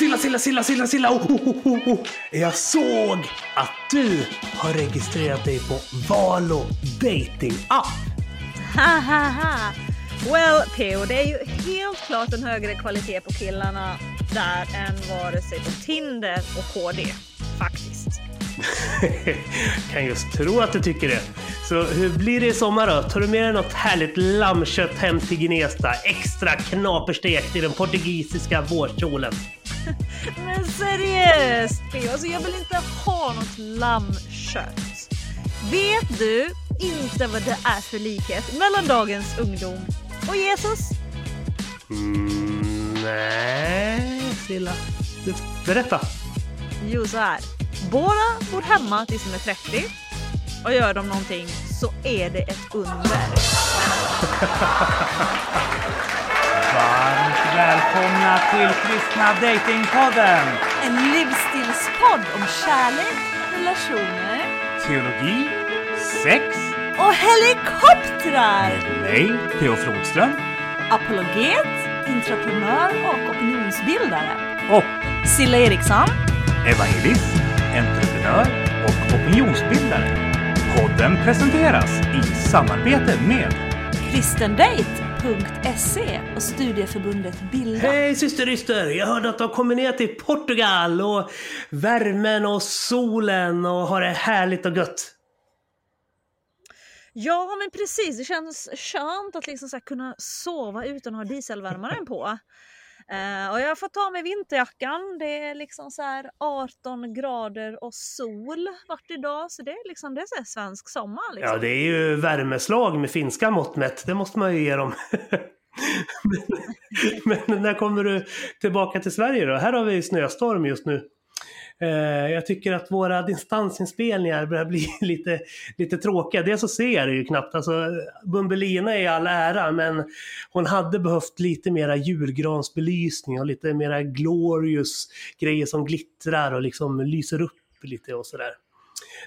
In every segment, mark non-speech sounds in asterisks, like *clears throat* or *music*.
Silla, Silla, Silla, Silla, Silla! Oh, oh, oh, oh. Jag såg att du har registrerat dig på Valo Dating App. Hahaha! Well, P.O. det är ju helt klart en högre kvalitet på killarna där än vare sig på Tinder och KD. Faktiskt. *laughs* kan just tro att du tycker det. Så hur blir det i sommar då? Tar du med dig något härligt lammkött hem till Gnesta? Extra knaperstekt i den portugisiska vårkjolen? *laughs* Men seriöst P.O. Alltså jag vill inte ha något lammkött. Vet du inte vad det är för likhet mellan dagens ungdom och Jesus? Mm, nej, Silla. Du, berätta. Jo, så här. Båda bor hemma tills de är 30 och gör de någonting så är det ett under. *laughs* Varmt välkomna till Kristna Datingpodden! En livsstilspodd om kärlek, relationer Teologi, sex, och helikoptrar! med mig, P.O. Flodström Apologet, entreprenör och opinionsbildare. och Silla Eriksson. evangelist, entreprenör och opinionsbildare. Podden presenteras i samarbete med kristendate.se och studieförbundet Bilda. Hej syster Jag hörde att du har kommit ner till Portugal och värmen och solen och har det härligt och gött. Ja men precis, det känns skönt att liksom så här kunna sova utan att ha dieselvärmaren på. Eh, och jag får ta med vinterjackan. Det är liksom så här 18 grader och sol vart idag. Så det är liksom det är svensk sommar. Liksom. Ja, det är ju värmeslag med finska mått mätt. Det måste man ju ge dem. *laughs* men, men när kommer du tillbaka till Sverige då? Här har vi snöstorm just nu. Eh, jag tycker att våra distansinspelningar börjar bli *laughs* lite, lite tråkiga. Dels så ser jag det ju knappt. Alltså, Bumbelina är all ära, men hon hade behövt lite mera julgransbelysning och lite mera glorious grejer som glittrar och liksom lyser upp lite och sådär.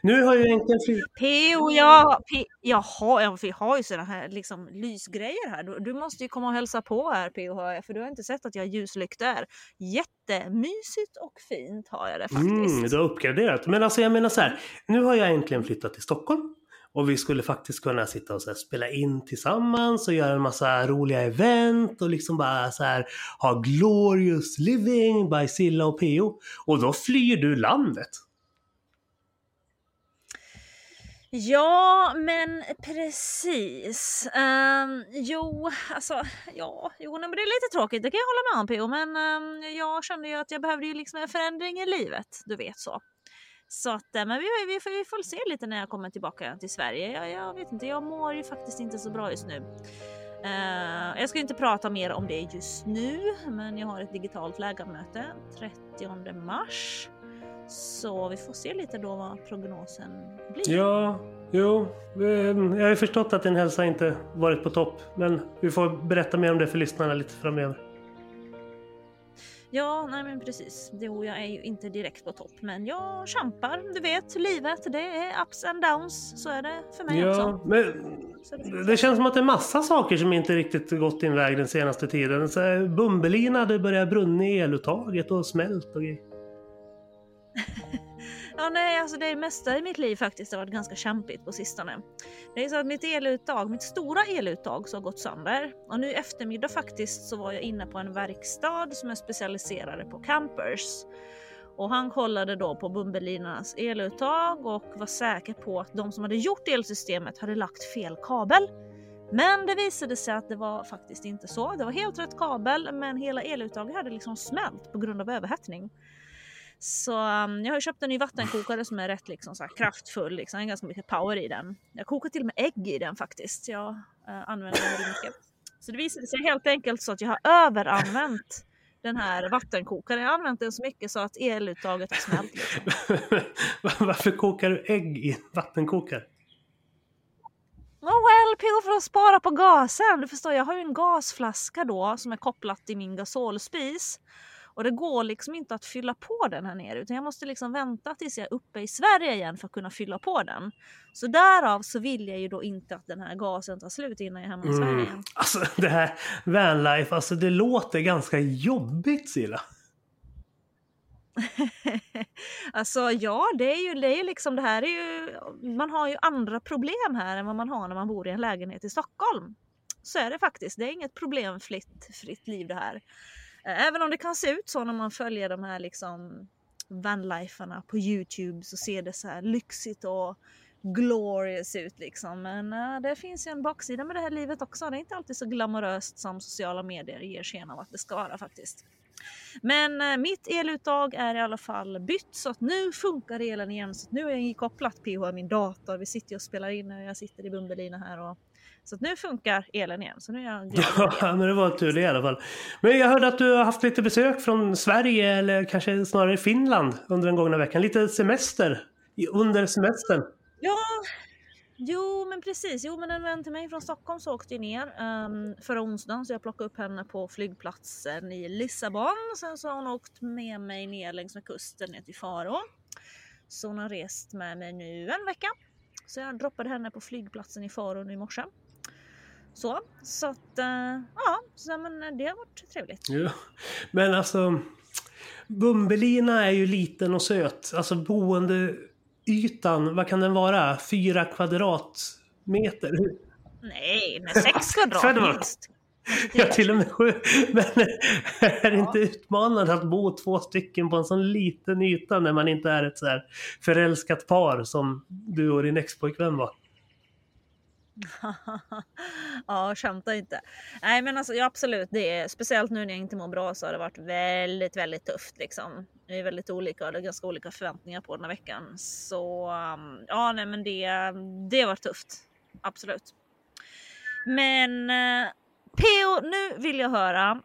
Nu har ju egentligen fly- P.O. Jag, P, jag, har, jag, vi har ju såna här liksom, lysgrejer här. Du, du måste ju komma och hälsa på här P.O. för du har inte sett att jag har ljuslyktor. Jättemysigt och fint har jag det faktiskt. Mm, du har uppgraderat. Men alltså jag menar så här, nu har jag äntligen flyttat till Stockholm. Och vi skulle faktiskt kunna sitta och så spela in tillsammans och göra en massa roliga event och liksom bara så här ha glorious living by Silla och Peo. Och då flyr du landet. Ja, men precis. Um, jo, alltså, ja, jo, men det är lite tråkigt, det kan jag hålla med om P.O. Men um, jag kände ju att jag behövde ju liksom en förändring i livet, du vet så. Så att, eh, men vi, vi, får, vi får se lite när jag kommer tillbaka till Sverige. Jag, jag vet inte, jag mår ju faktiskt inte så bra just nu. Uh, jag ska inte prata mer om det just nu, men jag har ett digitalt läkarmöte 30 mars. Så vi får se lite då vad prognosen blir. Ja, jo. Jag har ju förstått att din hälsa inte varit på topp. Men vi får berätta mer om det för lyssnarna lite framöver. Ja, nej men precis. Jo, jag är ju inte direkt på topp, men jag kämpar. Du vet, livet det är ups and downs. Så är det för mig Ja, också. men det- det känns som att det är massa saker som inte riktigt gått din väg den senaste tiden. Så Bumbelina, det börjar brunna i eluttaget och smält och grejer. Ja, nej, alltså det mesta i mitt liv faktiskt har varit ganska kämpigt på sistone. Det är så att mitt eluttag, mitt stora eluttag så har gått sönder. Och nu i eftermiddag faktiskt så var jag inne på en verkstad som är specialiserade på campers. Och han kollade då på Bumbelinas eluttag och var säker på att de som hade gjort elsystemet hade lagt fel kabel. Men det visade sig att det var faktiskt inte så. Det var helt rätt kabel men hela eluttaget hade liksom smält på grund av överhettning. Så um, jag har köpt en ny vattenkokare som är rätt liksom, så kraftfull, liksom, det är ganska mycket power i den. Jag kokar till och med ägg i den faktiskt. Jag uh, använder den väldigt mycket. Så det visade sig helt enkelt så att jag har överanvänt den här vattenkokaren. Jag har använt den så mycket så att eluttaget har smält. Liksom. *laughs* Varför kokar du ägg i en vattenkokare? Oh well, P.O. för att spara på gasen. Du förstår, jag har ju en gasflaska då som är kopplat till min gasolspis. Och det går liksom inte att fylla på den här nere utan jag måste liksom vänta tills jag är uppe i Sverige igen för att kunna fylla på den. Så därav så vill jag ju då inte att den här gasen tar slut innan jag är hemma i Sverige Mm. igen. Alltså det här vanlife, alltså det låter ganska jobbigt Silla. *laughs* alltså ja, det är ju, det är ju liksom det här är ju, man har ju andra problem här än vad man har när man bor i en lägenhet i Stockholm. Så är det faktiskt, det är inget problemfritt fritt liv det här. Även om det kan se ut så när man följer de här liksom vanliferna på Youtube så ser det så här lyxigt och glorious ut liksom. Men uh, det finns ju en baksida med det här livet också. Det är inte alltid så glamoröst som sociala medier ger sken av att det ska vara faktiskt. Men uh, mitt eluttag är i alla fall bytt så att nu funkar elen igen. Så att nu är jag kopplat PH min dator. Vi sitter och spelar in och jag sitter i Bumbelina här och så nu funkar elen igen. Så nu är jag Ja, men det var tur i alla fall. Men jag hörde att du har haft lite besök från Sverige eller kanske snarare Finland under den gångna veckan. Lite semester under semestern. Ja, jo men precis. Jo men en vän till mig från Stockholm så åkte ner um, förra onsdagen så jag plockade upp henne på flygplatsen i Lissabon. Sen så har hon åkt med mig ner längs med kusten ner till Faro. Så hon har rest med mig nu en vecka. Så jag droppade henne på flygplatsen i Faro nu i morse. Så, så att uh, ja, så, men det har varit trevligt. Ja. Men alltså Bumbelina är ju liten och söt. Alltså boende ytan, vad kan den vara? Fyra kvadratmeter? Nej, med sex kvadrat minst. *laughs* Ja, till och med sju. Men är det inte utmanande att bo två stycken på en sån liten yta när man inte är ett så här förälskat par som du och din expojkvän var? *laughs* ja, skämta inte. Nej men alltså ja, absolut, det är, speciellt nu när jag inte mår bra så har det varit väldigt, väldigt tufft liksom. Det är väldigt olika och det är ganska olika förväntningar på den här veckan. Så um, ja, nej men det, det har varit tufft. Absolut. Men eh, nu vill jag höra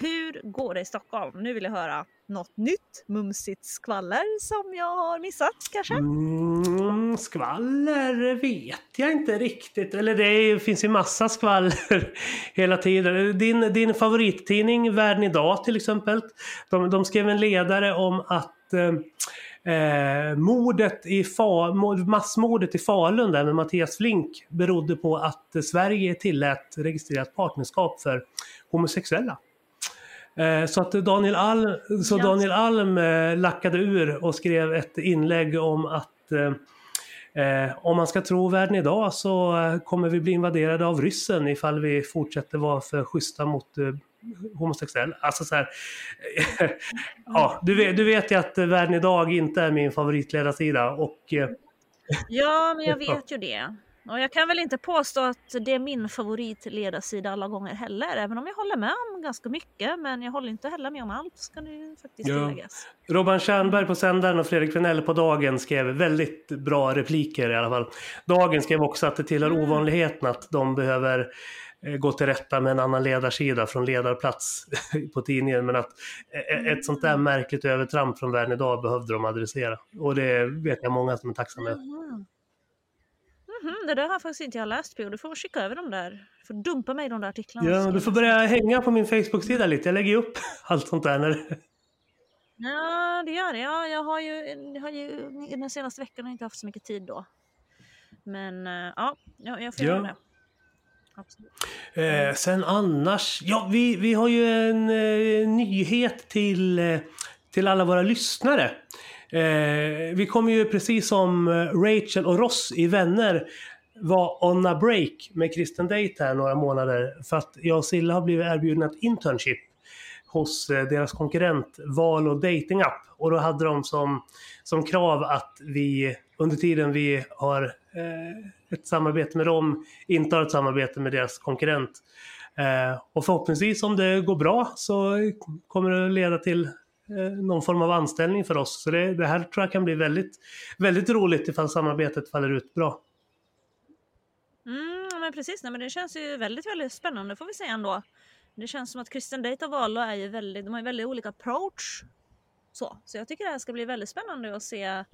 hur går det i Stockholm? Nu vill jag höra något nytt mumsigt skvaller som jag har missat kanske? Mm, skvaller vet jag inte riktigt. Eller det är, finns ju massa skvaller *laughs* hela tiden. Din, din favorittidning Världen idag till exempel. De, de skrev en ledare om att eh, Eh, mordet i Fa massmordet i Falun där med Mattias Flink berodde på att Sverige tillät registrerat partnerskap för homosexuella. Eh, så att Daniel Alm, så Daniel Alm eh, lackade ur och skrev ett inlägg om att eh, om man ska tro världen idag så kommer vi bli invaderade av ryssen ifall vi fortsätter vara för schyssta mot homosexuella. Alltså så här, *laughs* ja, du vet, du vet ju att världen idag inte är min favoritledarsida och Ja, men jag *laughs* vet ju det. Och jag kan väl inte påstå att det är min favoritledarsida alla gånger heller, även om jag håller med om ganska mycket. Men jag håller inte heller med om allt, ska det faktiskt ja. tilläggas. Robban Tjernberg på sändaren och Fredrik Vinell på Dagen skrev väldigt bra repliker i alla fall. Dagen skrev också att det tillhör mm. ovanligheten att de behöver eh, gå till rätta med en annan ledarsida från ledarplats *laughs* på tidningen. Men att eh, ett sånt där mm. märkligt övertramp från världen idag behövde de adressera. Och det vet jag många som är tacksamma för. Mm. Mm, det där har jag faktiskt inte jag läst på. Du får skicka över dem där. Du får dumpa mig de där artiklarna. Ja, du får börja hänga på min Facebook-sida lite. Jag lägger upp *laughs* allt sånt där. När... Ja, det gör det. Ja, jag har ju, jag har ju den senaste veckan inte haft så mycket tid då. Men eh, ja, jag får ja. göra det. Eh, sen annars, ja vi, vi har ju en eh, nyhet till, eh, till alla våra lyssnare. Eh, vi kommer ju precis som eh, Rachel och Ross i Vänner var on a break med Kristen Date här några månader för att jag och Silla har blivit erbjudna ett internship hos eh, deras konkurrent Val och Dating App. Och då hade de som, som krav att vi under tiden vi har eh, ett samarbete med dem inte har ett samarbete med deras konkurrent. Eh, och förhoppningsvis om det går bra så kommer det leda till någon form av anställning för oss. Så det, det, här tror jag kan bli väldigt, väldigt roligt ifall samarbetet faller ut bra. Mm, men precis, nej, men det känns ju väldigt, väldigt spännande får vi säga ändå. Det känns som att Christian Date och Valo är ju väldigt, de har ju väldigt olika approach. Så, så jag tycker det här ska bli väldigt spännande att se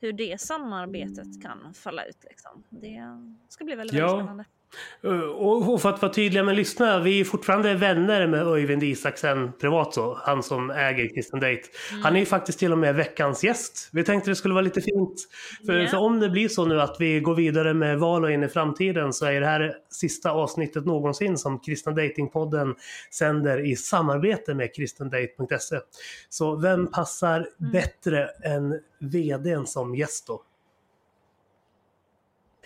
hur det samarbetet kan falla ut. Liksom. Det ska bli väldigt, ja. väldigt spännande. Uh, Och för att vara tydliga med lyssnarna, vi är fortfarande vänner med Öyvind Isaksen privat så, han som äger Kristen Date. Han är ju faktiskt till och med veckans gäst. Vi tänkte det skulle vara lite fint. För, Ja. för om det blir så nu att vi går vidare med val och in i framtiden så är det här sista avsnittet någonsin som Kristen Dating-podden sänder i samarbete med kristendate.se. Så vem passar bättre än vdn som gäst då?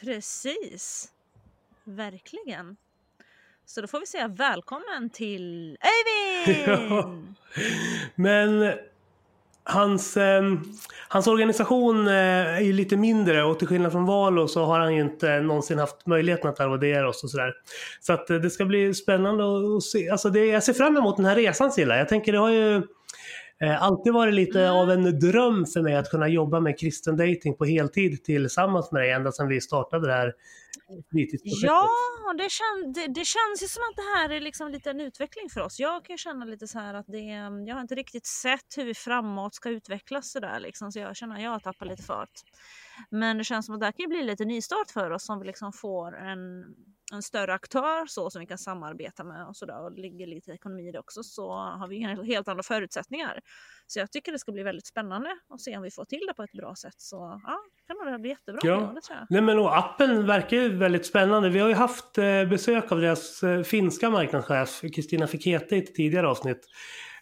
Precis. Verkligen. Så då får vi säga välkommen till *laughs* Öyvind! Men hans, eh, hans organisation eh, är ju lite mindre och till skillnad från Valo så har han ju inte någonsin haft möjligheten att arvodera oss och sådär. Så att eh, det ska bli spännande att se. Alltså det, jag ser fram emot den här resan Silla. Jag tänker det har ju eh, alltid varit lite Mm. av en dröm för mig att kunna jobba med kristen dating på heltid tillsammans med dig ända sedan vi startade det här fritidsprojektet. Ja, det, kän, det, det känns ju som att det här är liksom lite en utveckling för oss. Jag kan känna lite så här att det, jag har inte riktigt sett hur vi framåt ska utvecklas sådär liksom, så jag känner att jag har tappat lite fart. Men det känns som att det här kan bli lite nystart för oss om vi liksom får en, en större aktör så som vi kan samarbeta med och sådär och det ligger lite ekonomi i det också så har vi helt- helt andra förutsättningar. Så jag tycker det ska bli väldigt spännande att se om vi får till det på ett bra sätt. Så ja, kan nog det bli jättebra. Ja. Ja. det tror jag. Nej men och appen verkar ju väldigt spännande. Vi har ju haft eh, besök av deras eh, finska marknadschef Kristina Fikete i ett tidigare avsnitt.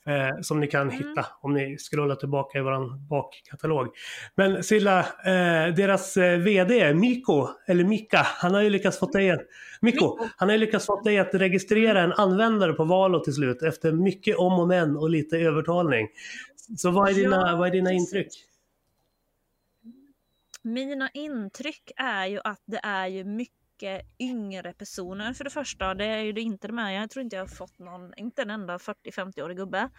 Eh, som ni kan hitta om ni scrollar tillbaka i vår bakkatalog. Men Silla, eh, deras eh, VD Miko, eller Mika, han har ju lyckats få dig att, Mikko, han har ju lyckats få dig att registrera en användare på Valo till slut efter mycket om och men och lite övertalning. Så vad är dina, Ja, vad är dina intryck? Mina intryck är ju att det är ju mycket mycket yngre personer för det första. Det är ju det inte med. Jag tror inte jag har fått någon, inte en enda 40-50-årig gubbe.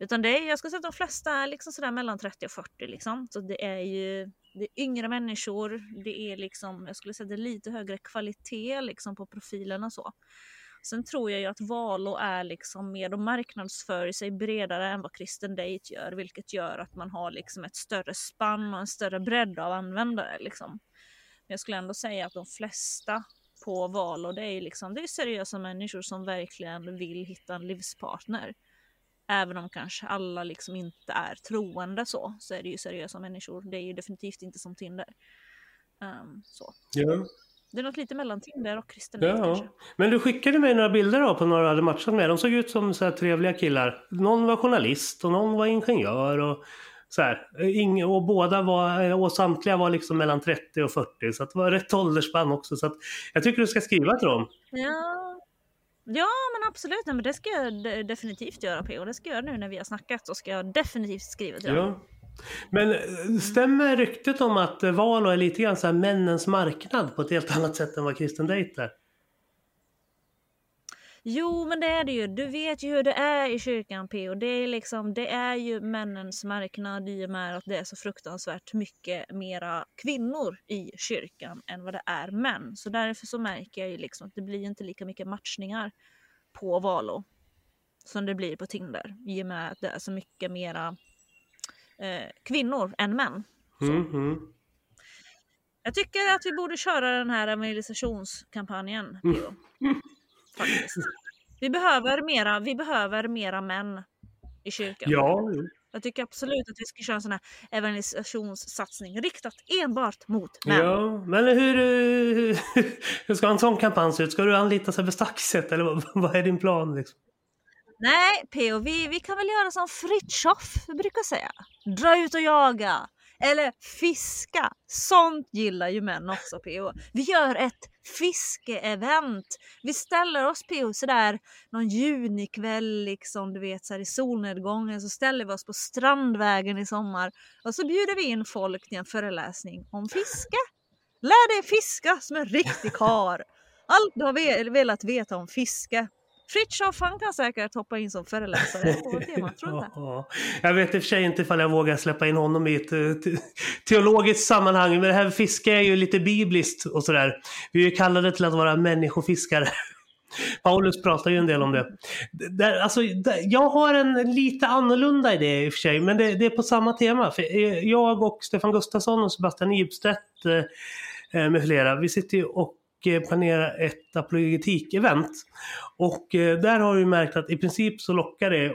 Utan det är, jag skulle säga att de flesta är liksom sådär mellan 30 och 40 liksom. Så det är ju det är yngre människor. Det är liksom, jag skulle säga det är lite högre kvalitet liksom på profilerna så. Sen tror jag ju att Valo är liksom mer, de marknadsför sig bredare än vad Kristen Date gör, vilket gör att man har liksom ett större spann och en större bredd av användare. Liksom. Jag skulle ändå säga att de flesta på Valo, det är, liksom, det är seriösa människor som verkligen vill hitta en livspartner. Även om kanske alla liksom inte är troende så, så är det ju seriösa människor. Det är ju definitivt inte som Tinder. Ehm, så. Ja. Det är något lite mellan Tinder och Kristen Date kanske. Ja. Men du skickade mig några bilder då på några du hade matchat med. De såg ut som så trevliga killar. Någon var journalist och någon var ingenjör. Och, så här. Ing- och båda var, och samtliga var liksom mellan 30 och 40. Så det var rätt åldersspann också. Så jag tycker du ska skriva till dem. Ja, ja men absolut. Nej, men det ska jag de- definitivt göra P.O. Det ska jag göra nu när vi har snackat. Så ska jag definitivt skriva till dem. Ja. Men eh, stämmer ryktet om att eh, Valo är lite grann så här männens marknad på ett helt annat sätt än vad Kristen Date är? Jo, men det är det ju. Du vet ju hur det är i kyrkan P.O. Det är, liksom, det är ju männens marknad i och med att det är så fruktansvärt mycket mera kvinnor i kyrkan än vad det är män. Så därför så märker jag ju liksom att det blir inte lika mycket matchningar på Valo som det blir på Tinder i och med att det är så mycket mera eh, kvinnor än män. Mm, mm. Jag tycker att vi borde köra den här evangelisationskampanjen, P.O. *laughs* Faktiskt. Vi behöver, mera, vi behöver mera män i kyrkan. Ja, Jag tycker absolut att vi ska köra en sån här evangelisationssatsning riktat enbart mot män. Ja, men hur, eh, *laughs* hur ska en sån kampanj se ut? Ska du anlita sig Staxet eller vad, *laughs* vad är din plan? Liksom? Nej, P.O. Vi, vi kan väl göra som Fritiof brukar säga. Dra ut och jaga. Eller fiska. Sånt gillar ju män också P.O. Vi gör ett fiskeevent. Vi ställer oss P.O. sådär någon junikväll liksom, du vet så här, i solnedgången så ställer vi oss på Strandvägen i sommar och så bjuder vi in folk till en föreläsning om fiske. Lär dig fiska som en riktig kar. Allt du har velat veta om fiske. Fritiof han kan säkert hoppa in som föreläsare på temat, tror du? Ja, jag vet i och för sig inte ifall jag vågar släppa in honom i ett eh, teologiskt sammanhang. Men det här fiske är ju lite bibliskt och sådär. Vi är ju kallade till att vara människofiskare. *laughs* Paulus pratar ju en del om det. Där, alltså, där, jag har en lite annorlunda idé i och för sig, men det, det är på samma tema. För jag och Stefan Gustafsson och Sebastian Ibstedt eh, eh med flera, vi sitter ju och Eh, planera ett apologetik-event. Och eh, där har vi märkt att i princip så lockar det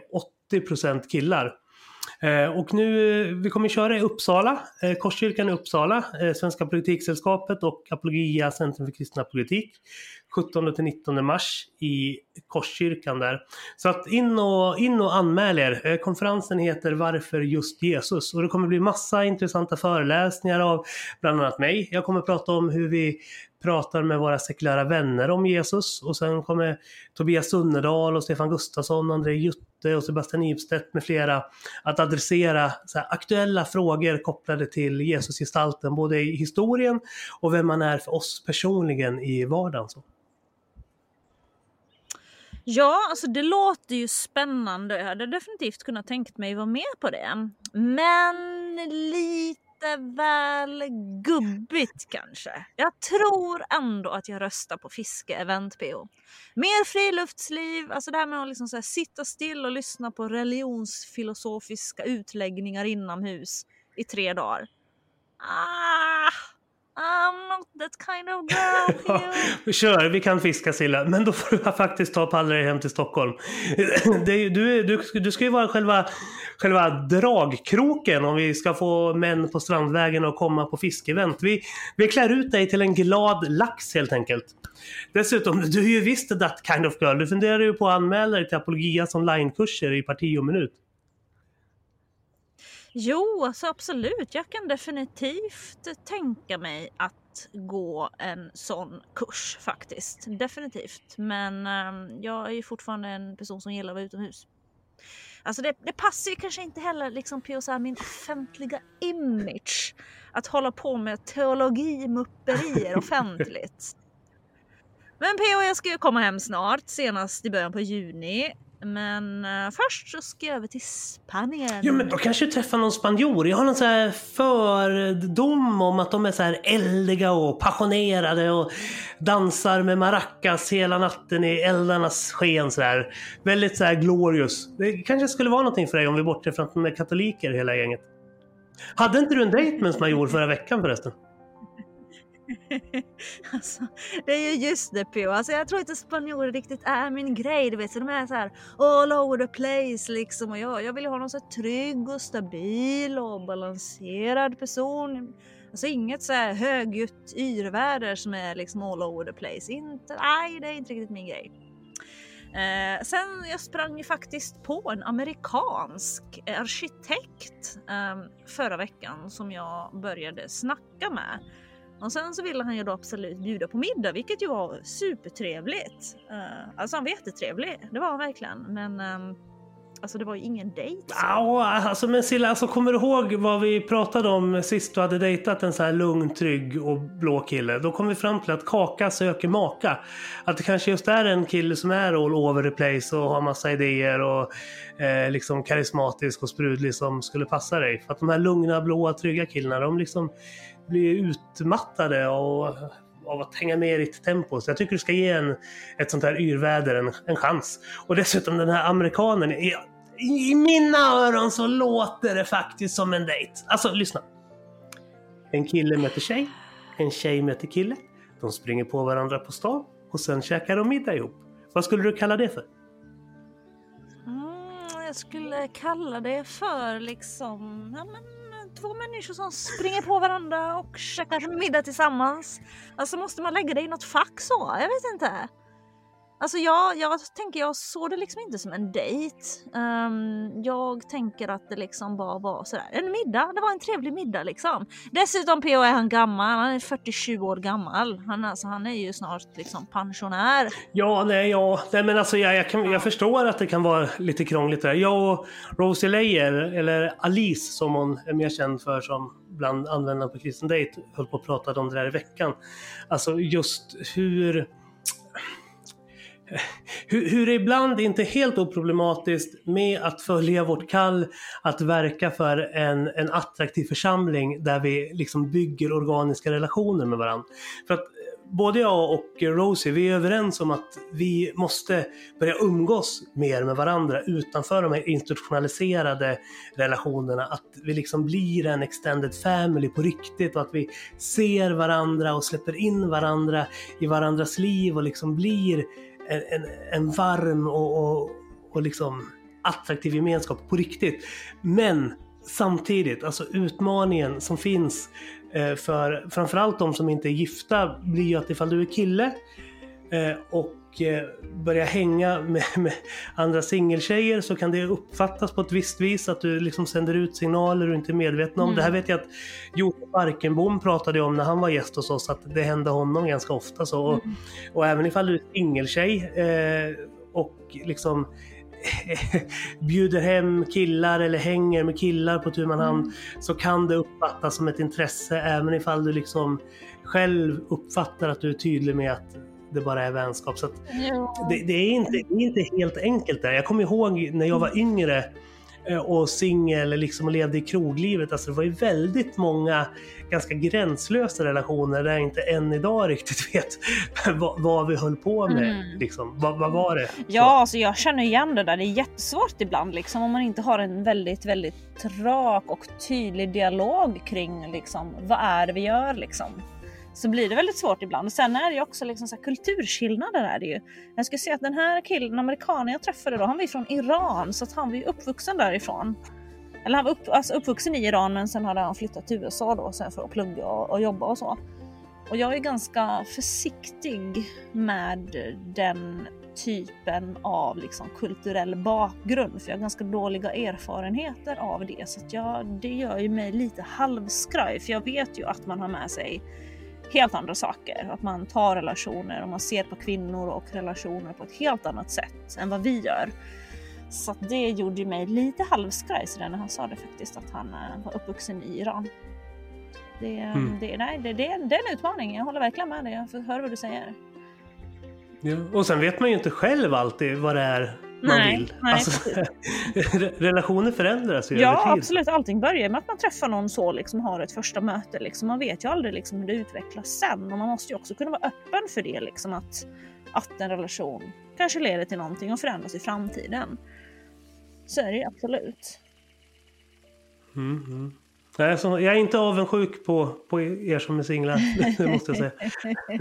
80% killar. Eh, och nu, vi kommer köra i Uppsala, Korskyrkan i Uppsala, Svenska Apologetiksällskapet och Apologia Centrum för kristen apologetik. 17 till 19 mars i Korskyrkan där. Så att in och, in och anmäl er. Konferensen heter Varför just Jesus? Och det kommer bli massa intressanta föreläsningar av bland annat mig. Jag kommer prata om hur vi pratar med våra sekulära vänner om Jesus och sen kommer Tobias Sunnerdal och Stefan Gustafsson, André Jutte och Sebastian Ibstedt med flera att adressera aktuella frågor kopplade till Jesusgestalten, både i historien och vem man är för oss personligen i vardagen. Så. Ja, alltså det låter ju spännande. Jag hade definitivt kunnat tänkt mig vara med på det. Men lite lite väl gubbigt kanske. Jag tror ändå att jag röstar på fiskeevent PO. Mer friluftsliv, alltså det här med att liksom så sitta still och lyssna på religionsfilosofiska utläggningar inomhus i tre dagar. Ah, I'm not that kind of *laughs* girl. ja, kör, vi kan fiska Silla, men då får du faktiskt ta och paddla dig hem till Stockholm. *laughs* Det, du, du, du ska ju vara själva, själva dragkroken om vi ska få män på Strandvägen att komma på fiskevent. Vi, vi klär ut dig till en glad lax helt enkelt. Dessutom, du är ju visst that kind of girl. Du funderar ju på att anmäla dig till Apologias onlinekurser i parti och minut. Jo, alltså absolut. Jag kan definitivt tänka mig att gå en sån kurs faktiskt. Definitivt. Men um, jag är ju fortfarande en person som gillar att vara utomhus. Alltså det, det passar ju kanske inte heller liksom på så min offentliga image att hålla på med teologimupperier *laughs* offentligt. Men PO, jag ska ju komma hem snart, senast i början på juni. Men uh, först så ska jag över till Spanien. Jo men då kanske du träffar någon spanjor. Jag har någon så här fördom om att de är så här eldiga och passionerade och dansar med maracas hela natten i eldarnas sken så här. Väldigt så här glorious. Det kanske skulle vara någonting för dig om vi bortser från att de är katoliker hela gänget. Hade inte du en dejt med en spanjor förra veckan förresten? *laughs* alltså, det är ju just det Pio. Alltså, jag tror inte spanjorer riktigt är min grej. Du vet. Så de är så här all over the place liksom. Och jag, jag vill ju ha någon så trygg och stabil och balanserad person. Alltså inget så här högljutt yrväder som är liksom all over the place. Inte, nej, det är inte riktigt min grej. Eh, sen jag sprang ju faktiskt på en amerikansk arkitekt eh, förra veckan som jag började snacka med. Och sen så ville han ju då absolut bjuda på middag, vilket ju var supertrevligt. Uh, alltså han var jättetrevlig, det var han verkligen. Men um, alltså det var ju ingen dejt. Ja, alltså men Silla, alltså, kommer du ihåg vad vi pratade om sist du hade dejtat en så här lugn, trygg och blå kille? Då kom vi fram till att Kaka söker maka. Att det kanske just är en kille som är all over the place och har massa idéer och eh, liksom karismatisk och sprudlig som skulle passa dig. För att de här lugna, blåa, trygga killarna, de liksom blir utmattade och, av att hänga med i ditt tempo. Så jag tycker du ska ge en, ett sånt här yrväder en, en chans. Och dessutom den här amerikanen, i, i mina öron så låter det faktiskt som en dejt. Alltså lyssna. En kille möter tjej, en tjej möter kille. De springer på varandra på stan och sen käkar de middag ihop. Vad skulle du kalla det för? Mm, jag skulle kalla det för liksom, ja, men två människor som springer på varandra och käkar middag tillsammans. Alltså måste man lägga det i något fack så? Jag vet inte. Alltså jag, jag tänker, jag såg det liksom inte som en dejt. Um, jag tänker att det liksom bara var sådär, en middag. Det var en trevlig middag liksom. Dessutom PO är han gammal, han är 47 år gammal. Han, alltså, han är ju snart liksom pensionär. Ja, nej, ja, nej men alltså jag, jag, kan, jag förstår att det kan vara lite krångligt där. Jag och Rosie Leyer, eller Alice som hon är mer känd för som bland användarna på Kristen Date, höll på att prata om det där i veckan. Alltså just hur hur, hur det ibland inte är helt oproblematiskt med att följa vårt kall att verka för en, en attraktiv församling där vi liksom bygger organiska relationer med varandra. För att eh, både jag och Rosie, vi är överens om att vi måste börja umgås mer med varandra utanför de här institutionaliserade relationerna. Att vi liksom blir en extended family på riktigt och att vi ser varandra och släpper in varandra i varandras liv och liksom blir en, en, en varm och, och, och liksom attraktiv gemenskap på riktigt. Men samtidigt, alltså utmaningen som finns eh, för framförallt de som inte är gifta blir ju att ifall du är kille eh, och och eh, börjar hänga med, med andra singeltjejer så kan det uppfattas på ett visst vis att du liksom sänder ut signaler du inte är medveten om. Mm. Det här vet jag att Josef Barkenbom pratade om när han var gäst hos oss att det hände honom ganska ofta. Så. Mm. Och, och även ifall du är singeltjej eh, och liksom *laughs* bjuder hem killar eller hänger med killar på tu man hand mm. så kan det uppfattas som ett intresse även ifall du liksom själv uppfattar att du är tydlig med att det bara är vänskap. Så det, det, är inte, det är inte helt enkelt där. Jag kommer ihåg när jag var mm. yngre Eh, och singel liksom och levde i kroglivet. Alltså det var ju väldigt många ganska gränslösa relationer där jag inte än idag riktigt *laughs* vet vad, vad vi höll på med. Mm. Liksom. Vad, vad, var det? Ja, alltså jag känner igen det där. Det är jättesvårt ibland liksom, om man inte har en väldigt, väldigt rak och tydlig dialog kring liksom, vad är det vi gör. Liksom så blir det väldigt svårt ibland. Och sen är det ju också liksom så här, kulturskillnader. Är det ju. Jag ska säga att den här killen, amerikanen jag träffade då, han var från Iran så att han var ju uppvuxen därifrån. Eller han var upp, alltså uppvuxen i Iran men sen hade han flyttat till USA då sen för att plugga och, och jobba och så. Och jag är ganska försiktig med den typen av liksom kulturell bakgrund för jag har ganska dåliga erfarenheter av det så att jag, det gör ju mig lite halvskraj för jag vet ju att man har med sig helt andra saker. Att man tar relationer och man ser på kvinnor och relationer på ett helt annat sätt än vad vi gör. Så det gjorde mig lite halvskraj när han sa det faktiskt att han eh, var uppvuxen i Iran. Det, mm. det, nej, det, det, det är en utmaning, jag håller verkligen med dig. Jag hör vad du säger. Ja, och sen vet man ju inte själv alltid vad det är man nej, vill. Nej, alltså, *laughs* relationer förändras ju Ja, över tid. absolut. Allting börjar med att man träffar någon så, liksom har ett första möte. Liksom. Man vet ju aldrig liksom, hur det utvecklas sen och man måste ju också kunna vara öppen för det. Liksom, att, att en relation kanske leder till någonting och förändras i framtiden. Så är det ju absolut. Mm, mm. Jag är, så, jag är inte avundsjuk på, på er som är singlar, *laughs* det måste jag säga. Det,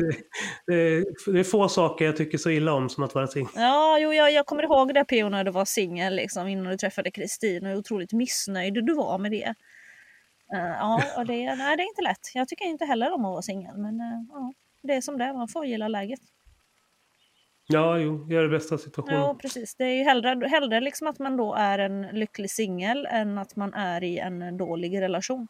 *laughs* det, det, är få saker jag tycker så illa om som att vara singel. Ja, jo, jag, jag kommer ihåg det P.O. när du var singel, liksom, innan du träffade Kristin och hur otroligt missnöjd du var med det. Uh, ja, och det, nej, det är inte lätt. Jag tycker inte heller om att vara singel, men uh, ja, det är som det är, man får gilla läget. Ja, jo, gör det bästa av situationen. Ja, precis. Det är ju hellre, hellre liksom att man då är en lycklig singel än att man är i en dålig relation.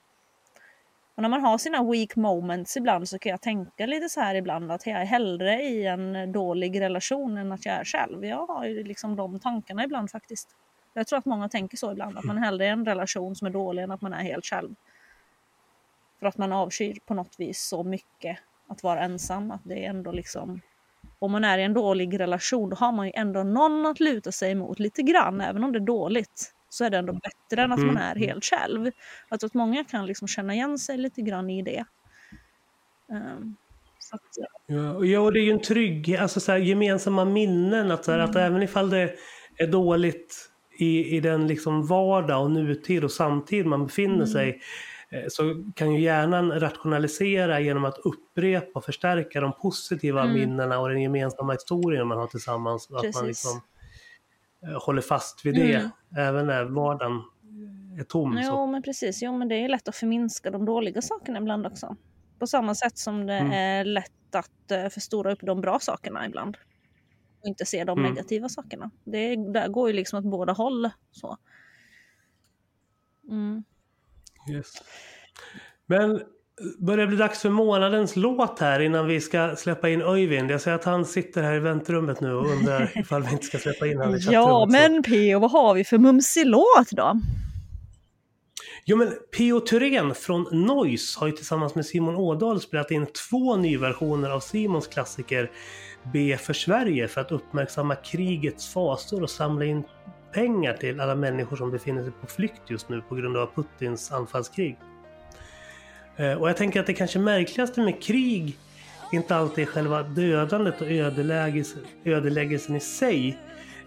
Och när man har sina weak moments ibland så kan jag tänka lite så här ibland att jag är hellre i en dålig relation än att jag är själv. Jag har ju liksom de tankarna ibland faktiskt. Jag tror att många tänker så ibland, att man hellre är i en relation som är dålig än att man är helt själv. För att man avskyr på något vis så mycket att vara ensam, att det är ändå liksom om man är i en dålig relation då har man ju ändå någon att luta sig mot lite grann. Även om det är dåligt så är det ändå bättre än att mm. man är helt själv. Jag tror att många kan liksom känna igen sig lite grann i det. Um, att, ja. ja, och det är ju en trygghet, alltså så här, gemensamma minnen. Att, så här, mm. att även ifall det är dåligt i, i den liksom vardag och nutid och samtid man befinner mm. sig så kan ju hjärnan rationalisera genom att upprepa och förstärka de positiva mm. minnena och den gemensamma historien man har tillsammans. Precis. Att man liksom eh, håller fast vid det mm. även när vardagen är tom. Jo, så. men precis. Jo, men det är lätt att förminska de dåliga sakerna ibland också. På samma sätt som det mm. är lätt att eh, förstora upp de bra sakerna ibland. Och inte se de mm. negativa sakerna. Det där går ju liksom åt båda håll. Så. Yes. Men börjar det bli dags för månadens låt här innan vi ska släppa in Öyvind. Jag ser att han sitter här i väntrummet nu och undrar *laughs* ifall vi inte ska släppa in honom i Ja, men P.O. vad har vi för mumsig låt då? Jo men P.O. Thyrén från Noise har ju tillsammans med Simon Ådahl spelat in två nyversioner av Simons klassiker B för Sverige för att uppmärksamma krigets fasor och samla in pengar till alla människor som befinner sig på flykt just nu på grund av Putins anfallskrig. Eh, och jag tänker att det kanske märkligaste med krig inte alltid är själva dödandet och ödeläggelsen i sig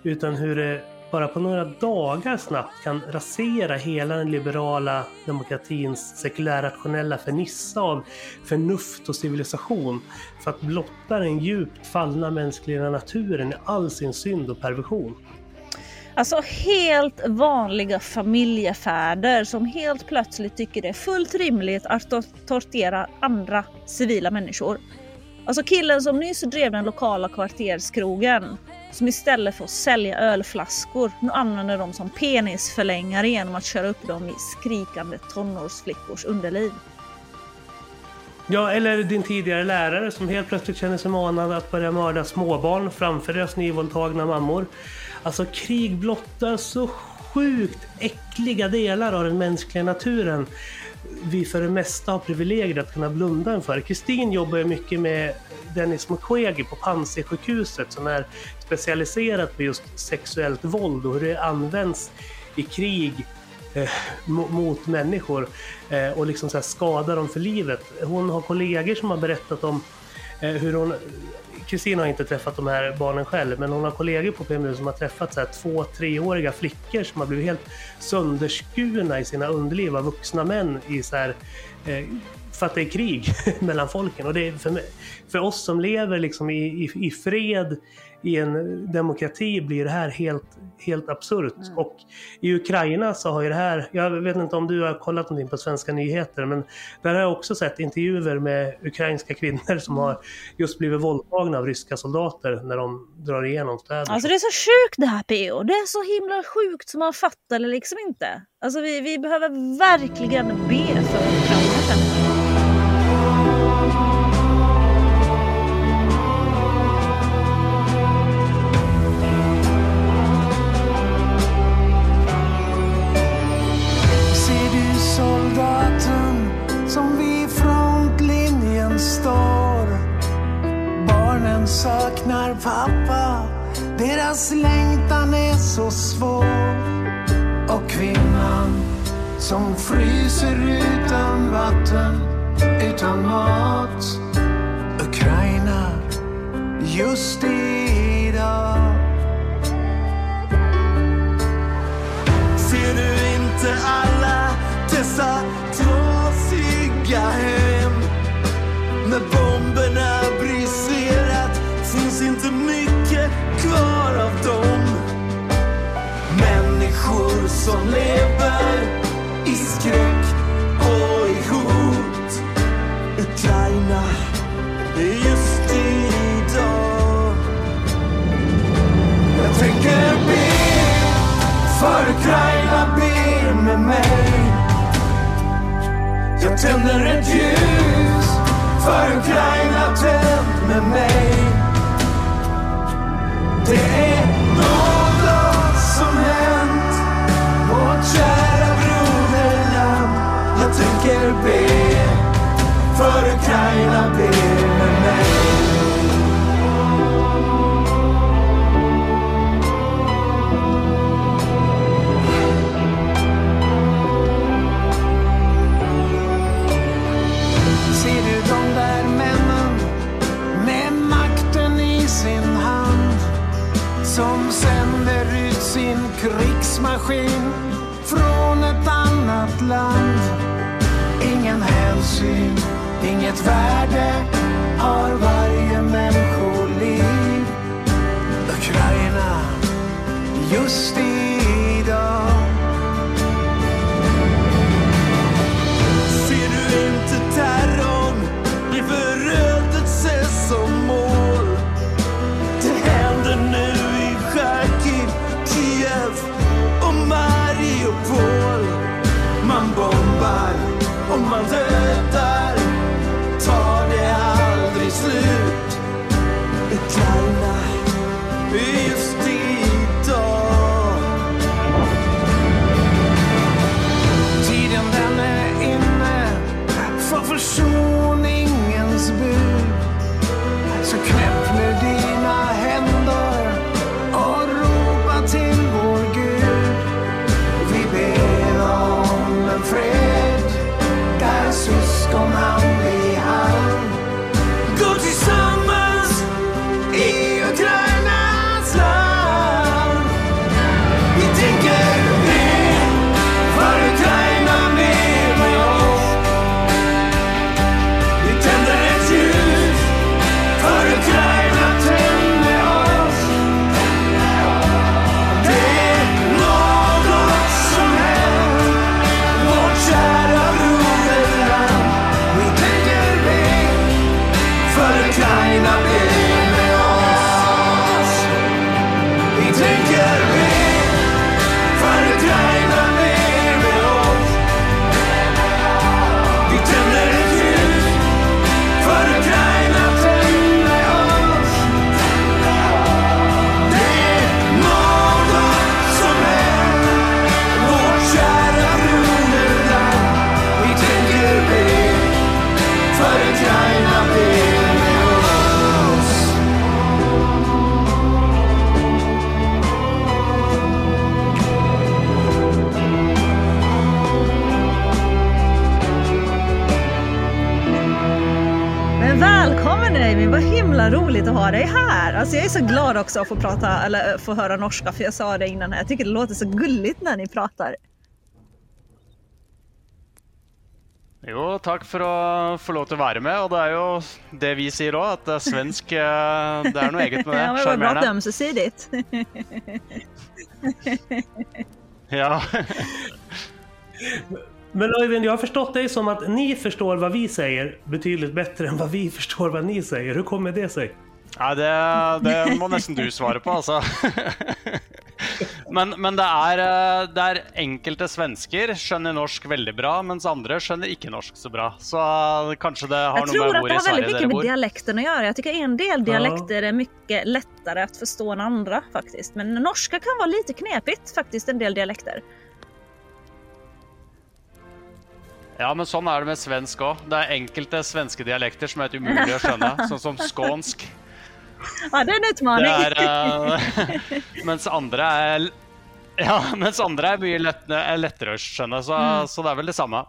utan hur det bara på några dagar snabbt kan rasera hela den liberala demokratins sekulärrationella fernissa av förnuft och civilisation för att blotta den djupt fallna mänskliga naturen i all sin synd och perversion. Alltså helt vanliga familjefäder som helt plötsligt tycker det är fullt rimligt att tortera andra civila människor. Alltså killen som nyss drev den lokala kvarterskrogen som istället för att sälja ölflaskor nu använder dem som penisförlängare genom att köra upp dem i skrikande tonårsflickors underliv. Ja, eller din tidigare lärare som helt plötsligt känner sig manad att börja mörda småbarn framför deras nyvåldtagna mammor. Alltså krig blottar så sjukt äckliga delar av den mänskliga naturen vi för det mesta har privilegiet att kunna blunda inför. Kristin jobbar ju mycket med Dennis Mukwege på Panzisjukhuset som är specialiserat på just sexuellt våld och hur det används i krig eh, mot människor eh, och liksom så skadar dem för livet. Hon har kollegor som har berättat om eh, hur hon Kristina har inte träffat de här barnen själv, men hon har kollegor på PMU som har träffat så här två, treåriga flickor som har blivit helt sönderskurna i sina underliv av vuxna män i så här, eh, för att det är krig *laughs* mellan folken. Och det är för, för oss som lever liksom i, i, i fred i en demokrati blir det här helt, helt absurt. Mm. Och i Ukraina så har ju det här, jag vet inte om du har kollat någonting på svenska nyheter, men där har jag också sett intervjuer med ukrainska kvinnor som har just blivit våldtagna av ryska soldater när de drar igenom städer. Alltså det är så sjukt det här PO, det är så himla sjukt som man fattar det liksom inte. Alltså vi, vi behöver verkligen be för Ukraina barnen saknar pappa. Deras längtan är så svår. Och kvinnan som fryser utan vatten, utan mat. Ukraina just det för Ukraina, be med mig. Jag tänder ett ljus för Ukraina, tänd med mig. Det är något som hänt Vårt kära broderland Jag tänker be för Ukraina, be sin krigsmaskin från ett annat land. Ingen hänsyn, inget värde har varje människoliv. Ukraina, just i ha dig här. Alltså jag är så glad också att få prata eller få höra norska för jag sa det innan här. Jag tycker det låter så gulligt när ni pratar. Jo, takk for å få lov til å være med. Og det er jo det vi sier òg, at det er svensk eh, Det er noe eget med det. *laughs* Ja, men det var bra Sjarmerende. ömsesidigt. *laughs* Ja. *laughs* Men Öyvind, jag har förstått dig som att ni förstår vad vi säger betydligt bättre än vad vi förstår vad ni säger. Hur kommer det sig? Nei, det, det må nesten du svare på, altså. *laughs* Men, men det, er, eh, det er enkelte svensker skjønner norsk veldig bra, mens andre skjønner ikke norsk så bra. Så eh, kanskje det har Jag noe tror med att det har väldigt mycket med dialekten att göra. Jag tycker en del dialekter är mycket lättare att förstå än andra faktiskt. Men norska kan vara lite knepigt faktiskt, en del dialekter. Ja, men sånn er det med svensk òg. Det er enkelte svenske dialekter som er helt umulig å skjønne, *laughs* sånn som skånsk. Ja, det är en utmaning. er, eh, *laughs* mens andre er Ja, mens andre er mye lett, er lettere å skjønne, så, så det er vel det samme.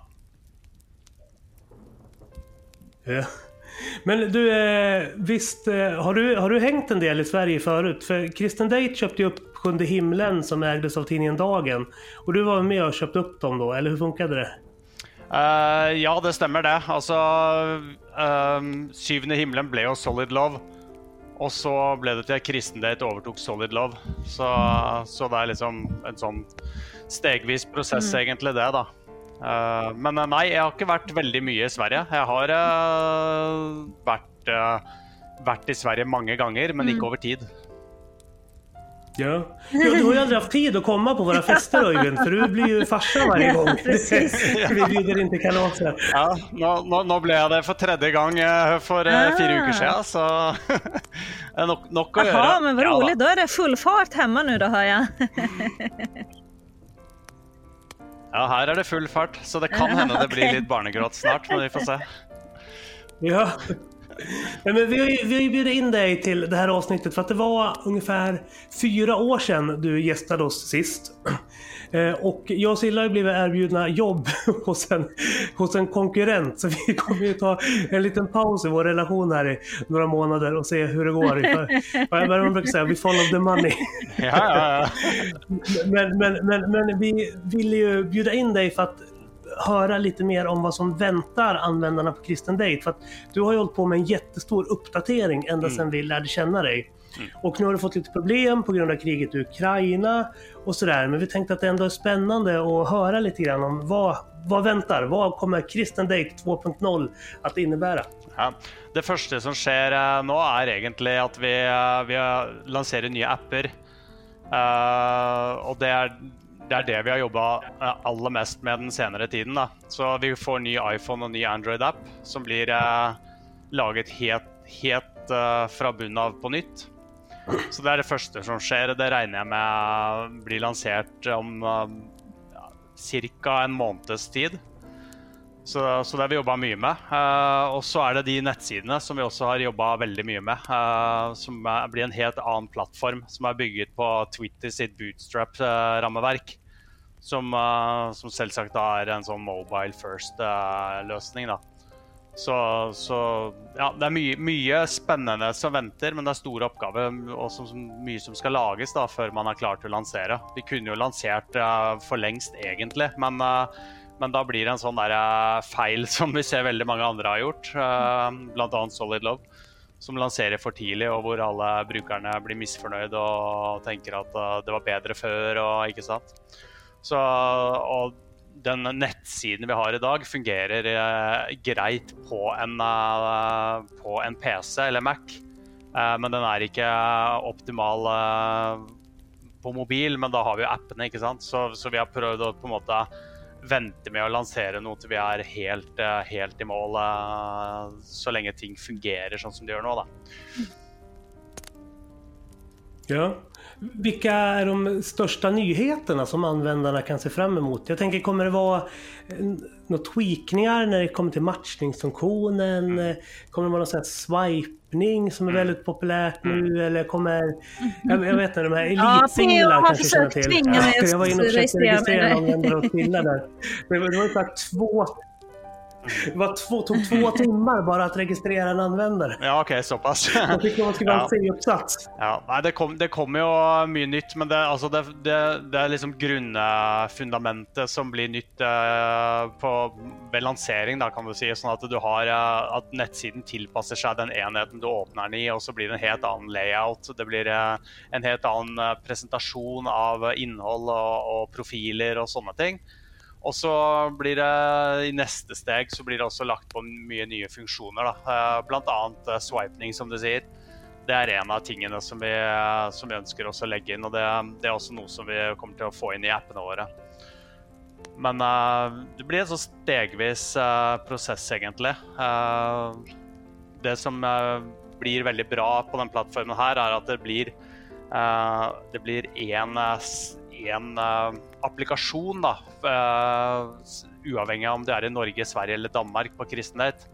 Ja. Men du, eh, visst eh, har du, har du hängt en del i Sverige förut? För Kristen Date köpte ju upp Sjunde himlen som ägdes av tidningen Dagen. Och du var med och köpte upp dem då, eller hur funkade det? Eh, ja, det stemmer det. Altså ehm, Syvende himmelen ble jo Solid Love. Og så ble det til at Kristendate overtok Solid Love. Så, så det er liksom en sånn stegvis prosess, egentlig, det, da. Eh, men eh, nei, jeg har ikke vært veldig mye i Sverige. Jeg har eh, vært, vært i Sverige mange ganger, men ikke over tid. Ja. ja, du har ju aldrig haft tid att komma på våra fester Öyvind, för du blir ju farsa varje gång. precis. *laughs* Vi bjuder in till kalaset. Ja, nå, nå, nå ble jeg det for tredje gang eh, for eh, Ah. uker siden, så *laughs* det nok, nok å gjøre. Jaha, men vad roligt. Då är det full fart hemma nu då hör jag. *laughs* Ja, her er det full fart, så det kan hende det blir litt barnegråt snart, men vi får se. Ja. Nej, men vi, har ju, vi har ju bjudit in dig till det här avsnittet för att det var ungefär fyra år sedan du gästade oss sist. *clears throat* Eh, Och jag och Silla har blivit erbjudna jobb *laughs* hos en, hos en konkurrent så vi kommer ju ta en liten paus i vår relation här i några månader och se hur det går. Vad man brukar säga, we follow the money. Ja, ja, ja. *laughs* Men, men, men, men vi ville ju bjuda in dig för att höra lite mer om vad som väntar användarna på Kristen Date. För att du har ju hållit på med en jättestor uppdatering ända sedan vi lärde känna dig. Och nu har du fått lite problem på grund av kriget i Ukraina och sådär. Men vi tänkte att det ändå är spännande att höra lite grann om vad, vad väntar? Vad kommer Kristen Date 2.0 att innebära? Ja. Det første som skjer eh, nå, er egentlig at vi, eh, vi har- lanserer nye apper. Eh, og det er, det er det vi har jobba eh, aller mest med den senere tiden. Da. Så vi får ny iPhone og ny Android-app som blir eh, laget helt, helt eh, fra bunnen av på nytt. Så det er det første som skjer. Det regner jeg med eh, blir lansert om eh, uh, ca. en måneds tid. Så, så det har vi jobba mye med. Uh, og så er det de nettsidene som vi også har jobba veldig mye med. Uh, som er, blir en helt annen plattform, som er bygget på Twitter sitt bootstrap-rammeverk. Som, uh, som selvsagt da er en sånn mobile first-løsning, eh, da. Så, så ja, det er mye, mye spennende som venter, men det er store oppgaver og som, som, mye som skal lages da, før man er klar til å lansere. Vi kunne jo lansert uh, for lengst, egentlig, men, eh, men da blir det en sånn der, eh, feil *laughs* som vi ser veldig mange andre har gjort, uh, bl.a. Solid Love. Som lanserer for tidlig, og hvor alle brukerne blir misfornøyd og tenker at det var bedre før. og ikke sant? Så, og den nettsiden vi har i dag, fungerer eh, greit på en, eh, på en PC eller Mac. Eh, men den er ikke eh, optimal eh, på mobil, men da har vi jo appene, ikke sant. Så, så vi har prøvd å på en måte vente med å lansere noe til vi er helt, eh, helt i mål, så lenge ting fungerer sånn som de gjør nå, da. Ja. Vilka är de största nyheterna som användarna kan se fram emot? Jag tänker, kommer det vara eh, några tweakningar när det kommer till matchningsfunktionen? Eh, Kommer det vara någon sån här swipning som är väldigt populärt nu? Eller kommer... Jag, jag vet inte, de här Ja, elitsinglar P.O. har kanske känner till. att jag var inne och försökte registrera mig användare och pilla där. Det var, det var ungefär två Det var två, tog två *laughs* timmar bara att registrera en användare. Ja, OK, såpass. Jag tycker man skulle vara en C-uppsats. Ja, nei, det, kom, det kommer jo mye nytt, men det, altså det, det, det er liksom grunnfundamentet som blir nytt eh, på, ved lansering, da, kan du si. Sånn at du har eh, at nettsiden tilpasser seg den enheten du åpner den i, og så blir det en helt annen layout. Det blir eh, en helt annen eh, presentasjon av innhold og, og profiler og sånne ting. Og så blir det i neste steg så blir det også lagt på mye nye funksjoner. da. Eh, eh, swiping, som du sier. Det er en av tingene som vi, som vi ønsker også å legge inn. Og det, det er også noe som vi kommer til å få inn i appene våre. Men uh, det blir en sånn stegvis uh, prosess, egentlig. Uh, det som blir veldig bra på den plattformen her, er at det blir det blir én en, eh, applikasjon, da. Eh, uavhengig av om det er i Norge, Sverige eller Danmark på kristenhet.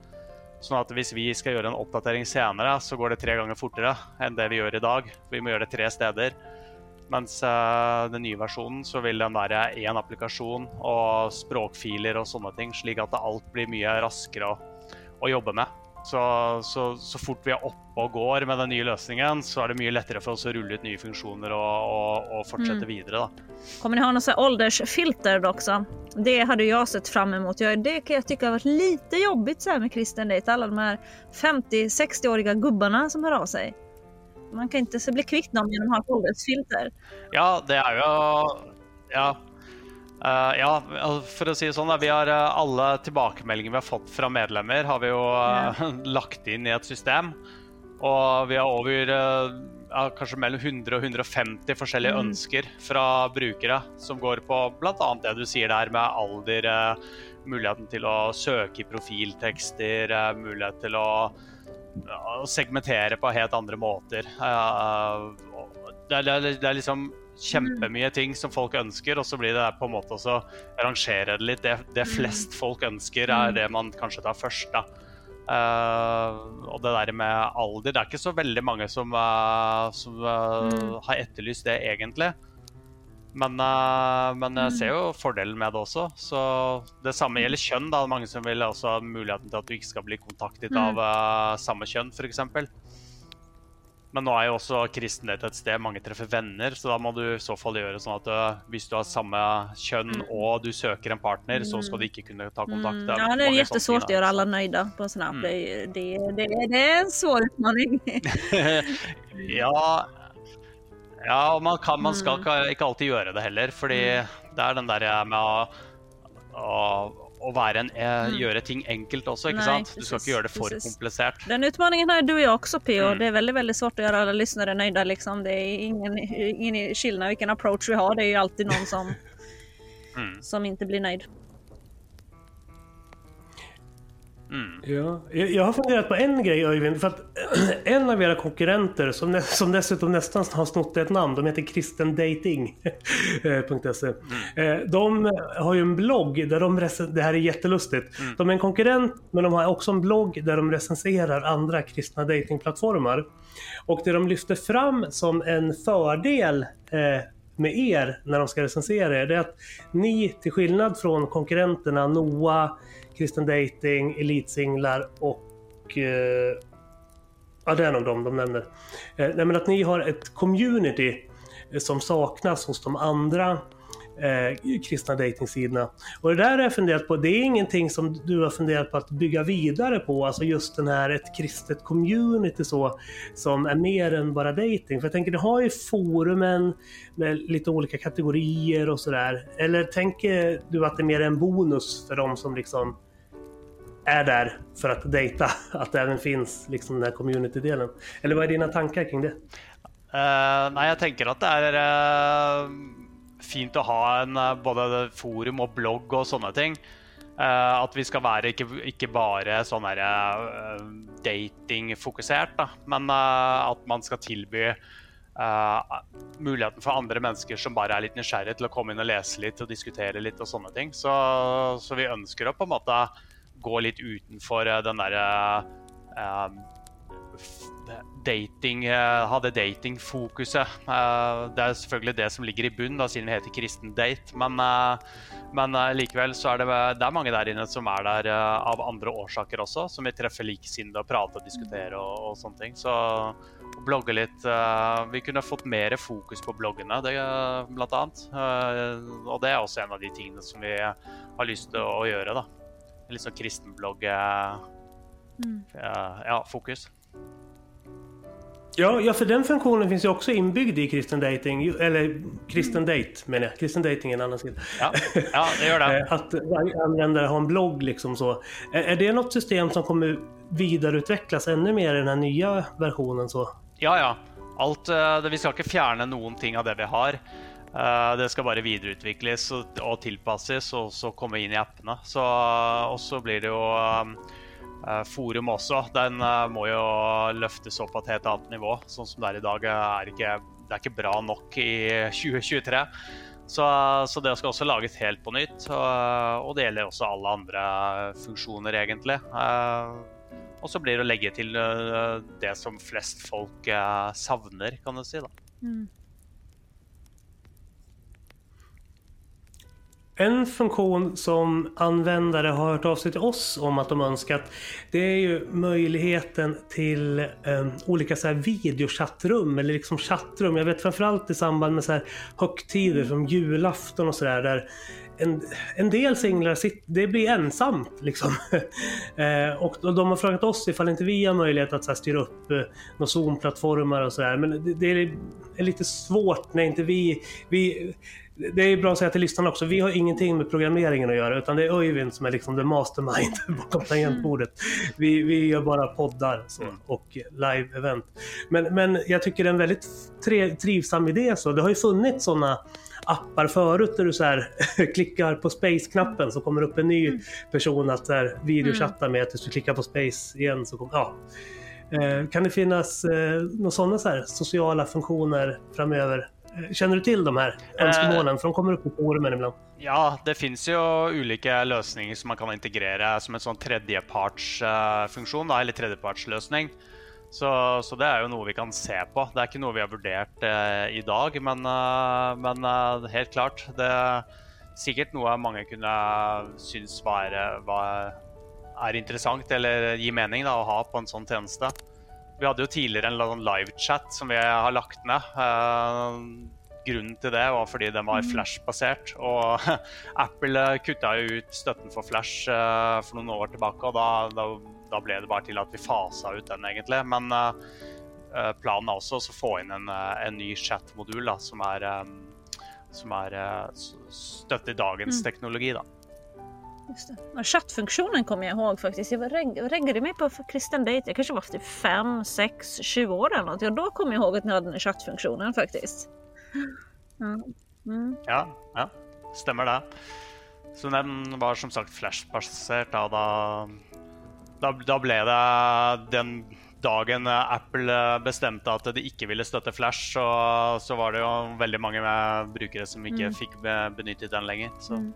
Sånn at hvis vi skal gjøre en oppdatering senere, så går det tre ganger fortere enn det vi gjør i dag. Vi må gjøre det tre steder. Mens uh, den nye versjonen så vil den være én applikasjon og språkfiler og sånne ting, slik at alt blir mye raskere å, å jobbe med. Så, så, så fort vi er oppe og går med den nye løsningen, så er det mye lettere for oss å rulle ut nye funksjoner og, og, og fortsette videre. da. Kommer ni ha här åldersfilter också? Det hade jag sett fram emot. Jag, det kan jag tycka har varit lite jobbigt så här med kristen date. Alla de här 50-60-åriga gubbarna som hör av sig. Man kan inte så bli kvitt dem genom att ha ett åldersfilter. Ja, det er jo Ja. Eh, ja, al- for å si det sånn, da, vi har eh, alle tilbakemeldinger vi har fått fra medlemmer, har vi jo eh, *laughs* lagt inn i et system. Og vi har over eh, kanskje mellom 100 og 150 forskjellige ønsker fra brukere, som går på bl.a. det du sier der med alder, eh, muligheten til å søke i profiltekster, eh, mulighet til å segmentere på helt andre måter. Eh, det, er, det, er, det er liksom kjempemye ting som folk ønsker, og så blir det på en måte også rangere det litt. Det, det flest folk ønsker, er det man kanskje tar først. da. Eh, og det der med alder Det er ikke så veldig mange som, eh, som eh, har etterlyst det, egentlig. Men, men jeg ser jo fordelen med det også. Så det samme gjelder kjønn. da, Mange som vil også ha muligheten til at du ikke skal bli kontaktet av samme kjønn, f.eks. Men nå er jo også kristendate et sted. Mange treffer venner, så da må du i så fall gjøre sånn at eh, hvis du har samme kjønn og du søker en partner, så skal du ikke kunne ta kontakt. Mm, ja, det är jättesvårt att göra alla nöjda på en sån app. Det, är- det, det, det är en svår utmaning. *laughs* ja, ja, og man, kan, man skal ikke, ikke alltid gjøre det heller, fordi det er den der med å, å, være en, eh, gjøre ting enkelt ikke Nei, sant? Du precis, ikke gjøre det for precis. komplisert. Den utmaningen har du och jag också P.O. Mm. Det är väldigt, väldigt svårt att göra alla lyssnare nöjda. Liksom. Det är ingen, ingen skillnad vilken approach vi har. Det är ju alltid någon som, *laughs* Mm. som inte blir nöjd. Mm. Ja, jag har funderat på en grej Öyvind. För att *clears throat* en av era konkurrenter som, nä- som dessutom nästan har snott ett namn, de heter kristendating.se. *laughs* Eh, De har ju en blogg där de det här är jättelustigt. De är en konkurrent men de har också en blogg där de recenserar andra kristna datingplattformar. Och det de lyfter fram som en fördel eh, med er när de ska recensera er, det är att ni till skillnad från konkurrenterna Noah, Kristen Dating, Elitsinglar och eh, Ja, det är nog dem de nämner. Eh, nej, men att ni har ett community eh, som saknas hos de andra eh, kristna dejtingsidorna. Och det där har jag funderat på. Det är ingenting som du har funderat på att bygga vidare på. Alltså just den här ett kristet community så som är mer än bara dating. För jag tänker, ni har ju forumen med lite olika kategorier och sådär. Eller tänker du att det är mer en bonus för de som liksom är där för att dejta, *laughs* att det även finns liksom den här community-delen. Eller vad är dina tankar kring det? Uh, nej, jag tänker att det är uh, fint att ha en uh, både forum och blogg och sådana ting. Att vi ska vara inte, inte bara sån här eh, men att man ska tillby möjligheten för andra människor som bara är lite nyfikna till att komma in och läsa lite och diskutera lite och sådana ting. Så, så vi önskar på något sätt gå litt utenfor eh, den derre uh, eh, dating, eh, uh, ha det datingfokuset. Uh, det er selvfølgelig det som ligger i bunnen, da, siden vi heter Kristen Date. Men, eh, men likevel så er det, det er mange der inne som er der av andre årsaker også, som vi treffer likesinnede og prater og diskuterer og, og sånne ting. Så blogge litt eh, Vi kunne fått mer fokus på bloggene, det, blant annet. Og det er også en av de tingene som vi har lyst til å, å gjøre, da. Litt sånn kristenblogg Mm. eh, Ja, fokus. Ja, ja, för den funktionen finns ju också inbyggd i kristen dating. Eller kristen date menar jag. Kristen dating är en annan sida. Ja, ja det gjør det. *laughs* Eh, Att varje användare har en blogg liksom så. Är det något system som kommer vidareutvecklas ännu mer i den här nya versionen så? Ja, ja. Alt, eh, vi skal ikke fjerne noen ting av det vi har. Eh, det skal bare videreutvikles og, tilpasses og så komme inn i appene. Så, og så blir det jo um, eh, Forum også. Den eh, må jo løftes opp på et helt annet nivå. Sånn som det er i dag, er ikke, det er ikke bra nok i *laughs* 2023. Så, så det skal også lages helt på nytt. Og, det gjelder også alle andre funksjoner, egentlig. Og så blir det å legge til det som flest folk savner, kan du si. da. Mm. En funktion som användare har hört av sig till oss om att de önskat det är ju möjligheten till eh, olika så här videochattrum eller liksom chattrum. Jag vet framförallt i samband med så här högtider som julafton och sådär där en, en del singlar sitter, det blir ensamt liksom. *laughs* eh, och de de har frågat oss ifall inte vi har möjlighet att så här, styra upp eh, några Zoom-plattformar och sådär. Men det, det är, är lite svårt när inte vi, vi det är bra att säga till lyssnarna också, vi har ingenting med programmeringen att göra utan det är Öyvind som är liksom the mastermind *laughs* bakom tangentbordet. Vi, vi gör bara poddar så, och live-event. Men, men jag tycker det är en väldigt trivsam idé. Så. Det har ju funnits sådana appar förut där du så här, *laughs* klickar på space-knappen så kommer upp en ny person att så här, videochatta med. Tills du klickar på space igen så kommer... Ja. Eh, Kan det finnas eh, några sådana så här sociala funktioner framöver? Eh, Känner du till de här önskemålen? För de kommer upp i forumen ibland. Ja, det fins jo ulike løsninger som man kan integrere som en sånn tredjepartsfunksjon, da, eller tredjepartsløsning. Så, så det er jo noe vi kan se på. Det er ikke noe vi har vurdert eh, i dag, men, eh, men eh, helt klart. Det er sikkert noe mange kunne synes var, var, interessant eller gir mening da, å ha på en sånn tjeneste. Vi hadde jo tidligere en livechat som vi har lagt ned. Eh, grunnen til det var fordi den var Flash-basert. Og *laughs* Apple kutta jo ut støtten for Flash eh, for noen år tilbake, og da, da, da ble det bare til at vi fasa ut den, egentlig. Men eh, planen er også å få inn en, en ny chat-modul da, som er, eh, som er eh, s- støtter dagens teknologi. da. Just det. Chattfunktionen kommer jag ihåg faktiskt. Jag reggade mig på Christian Date. Jag kanske var typ 5, 6, 20 år eller något. Ja, då kommer jag ihåg att ni hade den här chattfunktionen faktiskt. Ja. Mm. Ja, ja, stemmer det. Så den var som sagt Flash-basert. Da, da, da, ble det den dagen Apple bestemte at de ikke ville støtte Flash, så, så var det jo veldig mange brukere som ikke fikk be, benyttet den lenger. Så. Mm.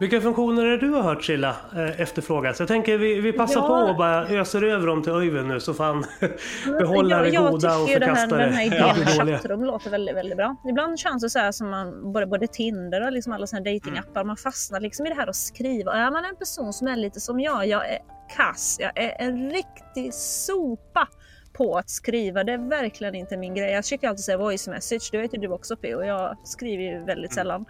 Vilka funktioner är det du har hört Chilla eh, efterfrågas? Jag tänker vi, vi passar Ja. på och bara öser över dem till Öyvind nu så får han *laughs* behålla det jag goda och tycker ju det här, förkasta den här det idén med det dåliga. chattrum låter väldigt, väldigt bra. Ibland känns det så här som man, både, både Tinder och liksom alla här datingappar, man fastnar liksom i det här att skriva. Är man en person som är lite som jag, jag är kass, jag är en riktig sopa på att skriva. Det är verkligen inte min grej. Jag försöker alltid säga voice message, det vet ju du också P och jag skriver ju väldigt sällan. Eh,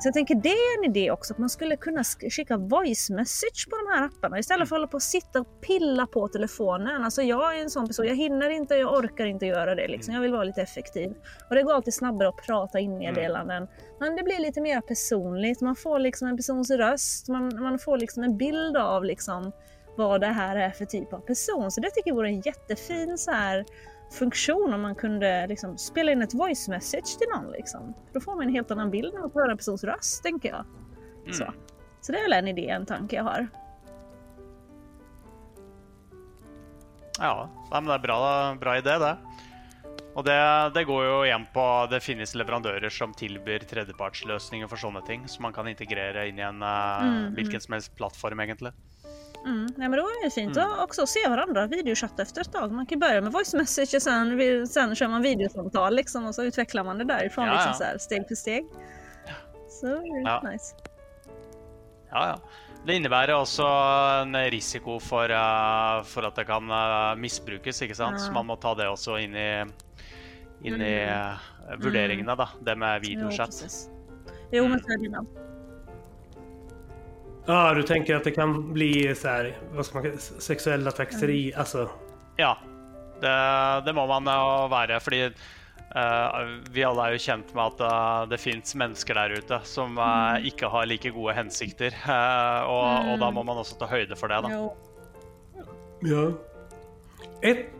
så jag tänker det är en idé också, att man skulle kunna sk- skicka voice message på de här apparna istället för att hålla på och sitta och pilla på telefonen. Alltså jag är en sån person, jag hinner inte, jag orkar inte göra det. Liksom. Jag vill vara lite effektiv. Och det går alltid snabbare att prata in meddelanden. Men det blir lite mer personligt, man får liksom en persons röst, man, man får liksom en bild av liksom vad det här är för typ av person. Så det tycker jag vore en jättefin så här funktion om man kunde liksom spela in ett voice message till någon. Liksom. Då får man en helt annan bild när man höra en persons röst, tänker jag. Så. så det är väl en idé, en tanke jag har. Ja, men det er bra, bra idé, det. Og det, det går jo igjen på Det finnes leverandører som tilbyr tredjepartsløsninger for sånne ting, som man kan integrere inn i en uh, hvilken som helst plattform, egentlig. Mm. Ja, men då är det fint att också se varandra videochatta efter ett tag. Man kan börja med voice message och sen, sen kör man videosamtal liksom, och så utvecklar man det därifrån Ja, liksom, ja. så här, steg för steg. Så det Ja. nice. Ja, ja. Det innebærer også en risiko for, eh, for at det kan eh, misbrukes, ikke sant? Så man må ta det også inn i, inn i eh, vurderingene, da. Det med Jo, videochat. precis. Jo, men så är det Ja, du tänker att det kan bli så här, vad ska man sexuella trakasseri, alltså. Ja, det, det må man være. Fordi eh, vi alle er jo kjent med at eh, det fins mennesker der ute som eh, ikke har like gode hensikter. eh, og, og da må man også ta høyde for det. Jo. Ja. Ett,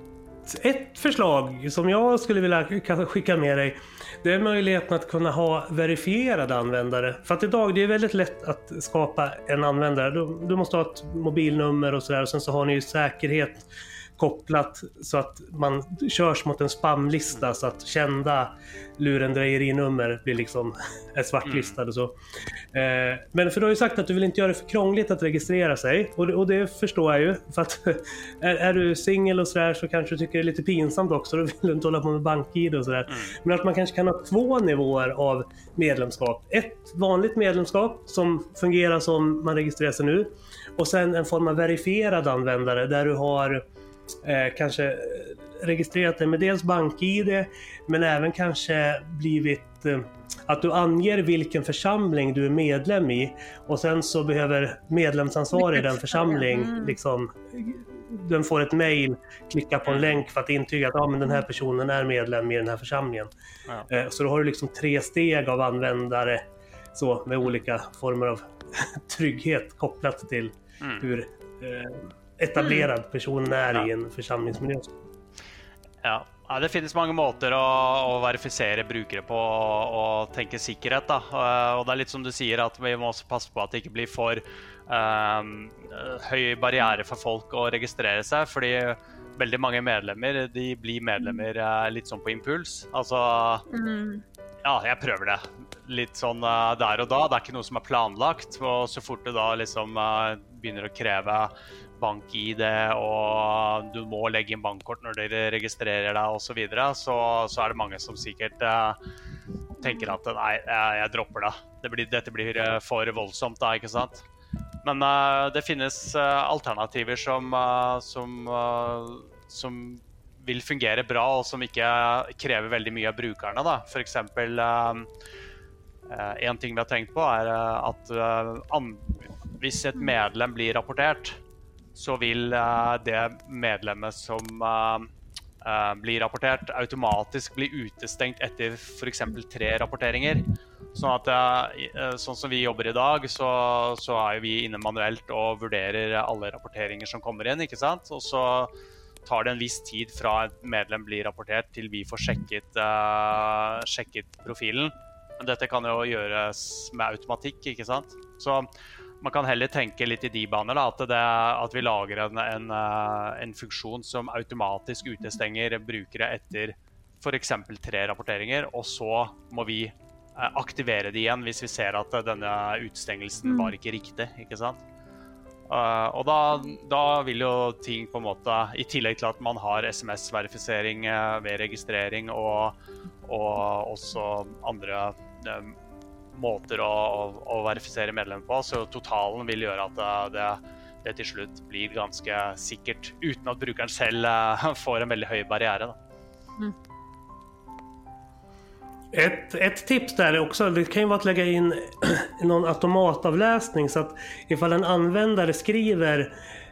ett förslag som jag skulle vilja skicka med dig, det är möjligheten att kunna ha verifierade användare. För att idag, det är väldigt lätt att skapa en användare. Du, du måste ha ett mobilnummer och sådär och sen så har ni ju säkerhet kopplat så att man körs mot en spamlista så att kända lurendrejerinummer blir liksom *laughs* svartlistade. och Så. Eh, men för du har ju sagt att du vill inte göra det för krångligt att registrera sig och det, och det förstår jag ju. För att *laughs* är, är du singel och sådär så kanske du tycker det är lite pinsamt också. Då vill du inte hålla på med bank-id och sådär. Men att man kanske kan ha två nivåer av medlemskap. Ett vanligt medlemskap som fungerar som man registrerar sig nu och sen en form av verifierad användare där du har eh, kanske registrerat dig med dels BankID men även kanske blivit eh, att du anger vilken församling du är medlem i och sen så behöver medlemsansvarig i den församling Mm. liksom den får ett mail, klicka på en länk för att intyga att ah, men den här personen är medlem i den här församlingen. Ja. Eh, Så då har du liksom tre steg av användare så, med olika former av *laughs* trygghet kopplat till Mm. hur eh, etablerad personen är i en församlingsmiljö. Ja. ja, Det finnes mange måter å, å verifisere brukere på og, og tenke sikkerhet. Da. Eh, Og det er litt som du sier, at vi må også passe på at det ikke blir for eh, høy barriere for folk å registrere seg. Fordi veldig mange medlemmer de blir medlemmer eh, litt sånn på impuls. Altså Mm. ja, jeg prøver det. Litt sånn eh, der og da. Det er ikke noe som er planlagt. Og så fort det da liksom begynner å kreve bank-ID, og du må legge inn bankkort når dere registrerer deg osv., så, videre, så så er det mange som sikkert eh, tenker at nei, jeg, jeg dropper det. det blir, dette blir eh, for voldsomt da, ikke sant? Men eh, det finnes eh, alternativer som, eh, som, eh, som vil fungere bra, og som ikke krever veldig mye av brukerne. Da. F.eks. Én En ting vi har tenkt på, er eh, at eh, an hvis et medlem blir rapportert, så vil eh, det medlemmet som eh, eh, blir rapportert, automatisk bli utestengt etter f.eks. tre rapporteringer. Sånn at sånn som vi jobber i dag, så, så er jo vi inne manuelt og vurderer alle rapporteringer som kommer inn. ikke sant? Og så tar det en viss tid fra et medlem blir rapportert til vi får sjekket, uh, sjekket profilen. Detta dette kan jo gjøres med automatikk, ikke sant? Så man kan heller tenke litt i de baner, da, at, det, at vi lager en, en, eh, en funksjon som automatisk utestenger brukere etter f.eks. tre rapporteringer, og så må vi eh, aktivere det igjen hvis vi ser at denne utestengelsen var ikke riktig. ikke sant? Eh, og da, da vil jo ting på en måte I tillegg til at man har SMS-verifisering eh, ved registrering og, og også andre måter å, å, å verifisere medlemmer på, så totalen vil gjøre at eh, det, det til slutt blir ganske sikkert, uten at brukeren selv eh, *laughs* får en veldig høy barriere. Da. Ett, ett tips där är också, det kan ju vara att lägga in *clears throat* någon automatavläsning så att ifall en användare skriver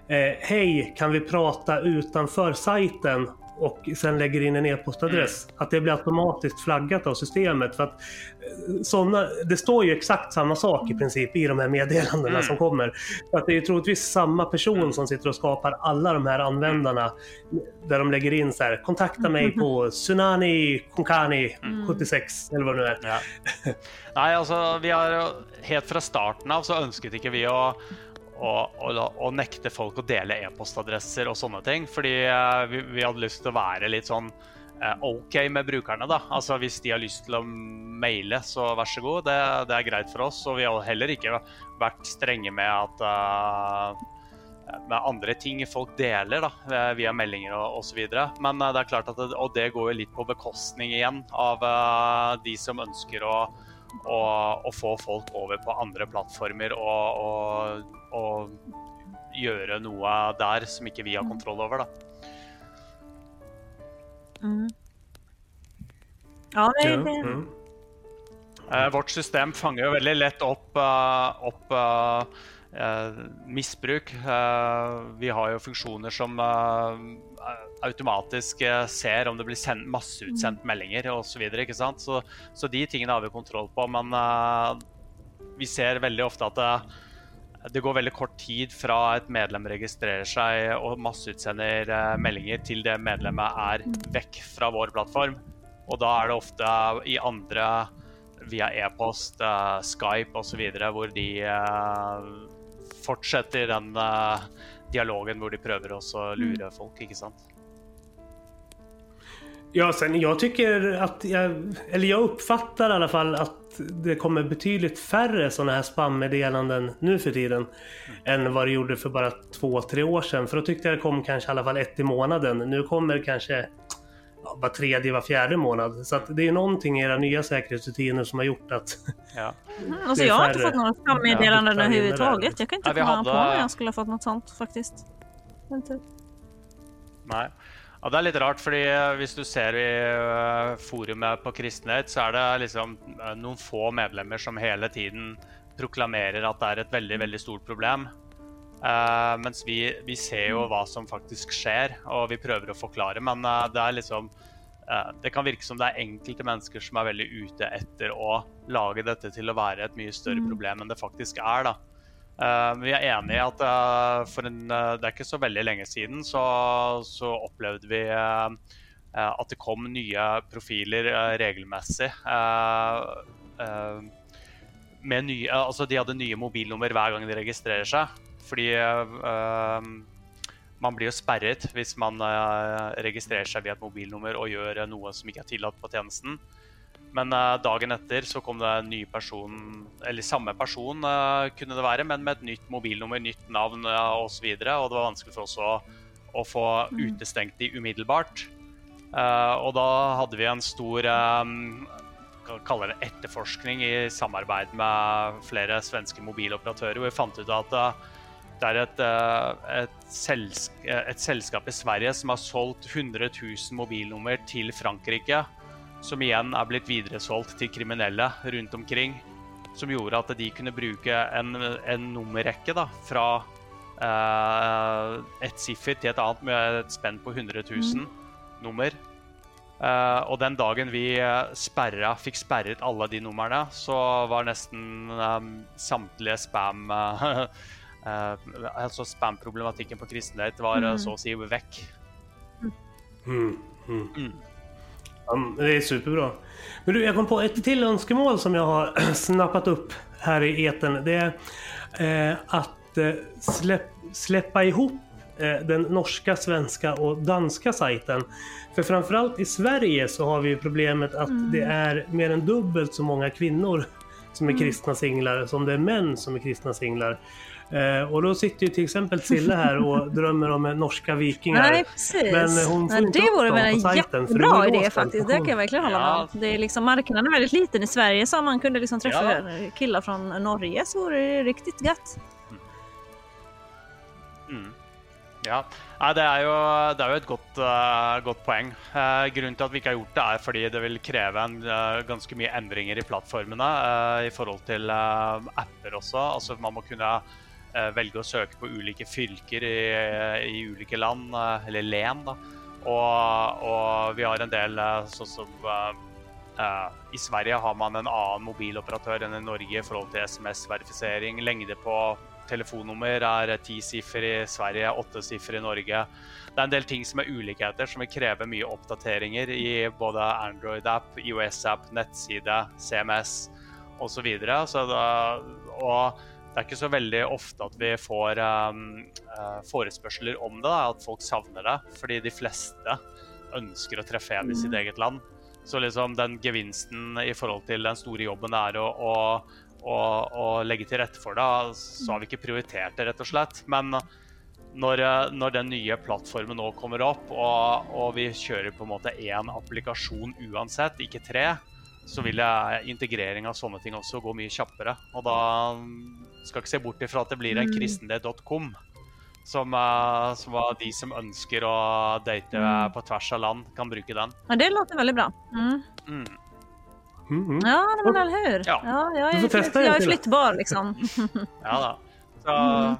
eh, Hej, kan vi prata utanför sajten? Och sen lägger in en e-postadress. Att det blir automatiskt flaggat av systemet. För att såna, det står ju exakt samma sak i princip i de här meddelandena Mm. som kommer. Så att det är ju troligtvis samma person som sitter och skapar alla de här användarna. Där de lägger in så här, kontakta mig på Tsunani Konkani 76 eller vad det nu är. Ja. Nei, altså, vi har Helt fra starten av så ønsket ikke vi å, å, å, å nekte folk å dele e-postadresser og sånne ting. Fordi eh, vi, vi til å være litt sånn eh, OK med brukerne. da. Altså Hvis de har lyst til å maile, så vær så god. Det, det er greit for oss. Og vi har heller ikke vært strenge med at eh, med andre ting folk deler da, eh, via meldinger og osv. Men eh, det er klart at det, og det går jo litt på bekostning igjen av eh, de som ønsker å, å, å få folk over på andre plattformer og, og, og gjøre noe der som ikke vi har kontroll over. da. Mm. Ja, Ja, det, mm. Eh, vårt system fanger jo veldig lett opp, eh, opp misbruk. Eh, vi har jo funksjoner som eh, automatisk eh, ser om det blir sendt, masseutsendt meldinger osv. Så, sant? så Så de tingene har vi kontroll på. Men vi ser veldig ofte at det, går veldig kort tid fra et medlem registrerer seg og masseutsender eh, meldinger til det medlemmet er vekk fra vår plattform. Og da er det ofte i andre via e-post, eh, Skype osv. hvor de eh, fortsetter den dialogen hvor de også å lure folk, ikke sant. Ja, sen jag tycker att jag, eller jag uppfattar i alla fall att det kommer betydligt färre sådana här spammeddelanden nu för tiden än vad det gjorde för bara två, tre år sedan. För då tyckte jag det kom kanske i alla fall ett i månaden. Nu kommer det kanske ja, var tredje, var fjärde månad. Så att det är någonting i era nya säkerhetsrutiner som har gjort att Ja. alltså, det är jag har inte fått några spammeddelanden Ja, överhuvudtaget. Jag kan inte Ja, komma hade- på när jag skulle ha fått något sånt faktiskt. Inte. Nei. Ja, det er litt rart, fordi hvis du ser i eh, forumet på Kristenhet, så er det liksom eh, noen få medlemmer som hele tiden proklamerer at det er et veldig, veldig stort problem. Eh, mens vi, vi ser jo hva som faktisk skjer, og vi prøver å forklare, men eh, det er liksom eh, Det kan virke som det er enkelte mennesker som er veldig ute etter å lage dette til å være et mye større problem enn det faktisk er, da. Eh, vi er enig i at eh, for en, eh, det er ikke så veldig lenge siden så, så opplevde vi eh, at det kom nye profiler regelmessig. med nye, altså de hadde nye mobilnummer hver gang de registrerer seg. Fordi man blir jo sperret hvis man registrerer seg via et mobilnummer og gjør noe som ikke er tillatt på tjenesten. Men eh, dagen etter så kom det en ny person, eller samme person eh, kunne det være, men med et nytt mobilnummer, nytt navn uh, osv. Og, så og det var vanskelig for oss å, å få utestengt de umiddelbart. Eh, og da hadde vi en stor eh, kan kalle det etterforskning i samarbeid med flere svenske mobiloperatører, hvor vi fant ut at eh, det er et, eh, et, selsk et selskap i Sverige som har solgt 100 000 mobilnummer til Frankrike som igjen er blitt videresolgt til kriminelle rundt omkring. Som gjorde at de kunne bruke en, en nummerrekke da, fra eh, et siffer til et annet med et spenn på 100 000 nummer. Eh, og den dagen vi eh, sperra, fikk sperret alle de numrene, så var nesten *laughs* eh, samtlige spam Altså spam-problematikken på Kristendate var eh, så å si vekk. Mm, mm. Mm. Det är superbra. Men du, jag kom på ett till önskemål som jag har *clears throat* snappat upp här i eten. Det är eh, att eh, släpp, släppa ihop eh, den norska, svenska och danska sajten. För framförallt i Sverige så har vi problemet att det är mer än dubbelt så många kvinnor som är kristna singlar som det är män som är kristna singlar. Eh, och då sitter ju till exempel Sille här och *laughs* drömmer om norska vikingar. Nej, precis. Men eh, hon får Nej, inte det vore väl en sajten, för jättebra idé faktiskt. Det kan jag verkligen hålla med Ja. om. Det är liksom, marknaden är väldigt liten i Sverige så om man kunde liksom träffa Ja. killar från Norge så vore det riktigt gött. Mm. Ja, Nei, det er jo, det er jo et godt, eh, godt poeng. Eh, grunnen til at vi ikke har gjort det, er fordi det vil kreve en, eh, ganske mye endringer i plattformene i forhold til apper også. Altså Man må kunne velge å søke på ulike fylker i, eh, i ulike land, eh, eller len. da. Og, og vi har en del eh, sånn som Uh, I Sverige har man en annen mobiloperatør enn i Norge i forhold til SMS-verifisering. Lengde på telefonnummer er ti siffer i Sverige, åtte siffer i Norge. Det er en del ting som er ulikheter, som vil kreve mye oppdateringer i både Android-app, IOS-app, nettside, CMS osv. Så videre. så da- og det er ikke så veldig ofte at vi får um, eh, forespørsler om det, da, at folk savner det. Fordi de fleste ønsker å treffe en i sitt eget land. Så liksom den gevinsten i forhold til den store jobben det er å, å, å, å legge til rette for det, så har vi ikke prioritert det, rett og slett. Men når, eh, når den nye plattformen nå kommer opp, og, og vi kjører på en måte én applikasjon uansett, ikke tre, så vil jeg, integrering av sånne ting også gå mye kjappere. Og da skal ikke se bort ifra at det blir en kristendel.com. Som, eh, som var de som ønsker å date eh, på tvers av land, kan bruke den. Ja, det låter väldigt bra. Mm. Mm. Mm, mm. Ja, men eller hur? Ja. Ja, jag är, jag är flyttbar liksom. *laughs* Ja da. Så Ja,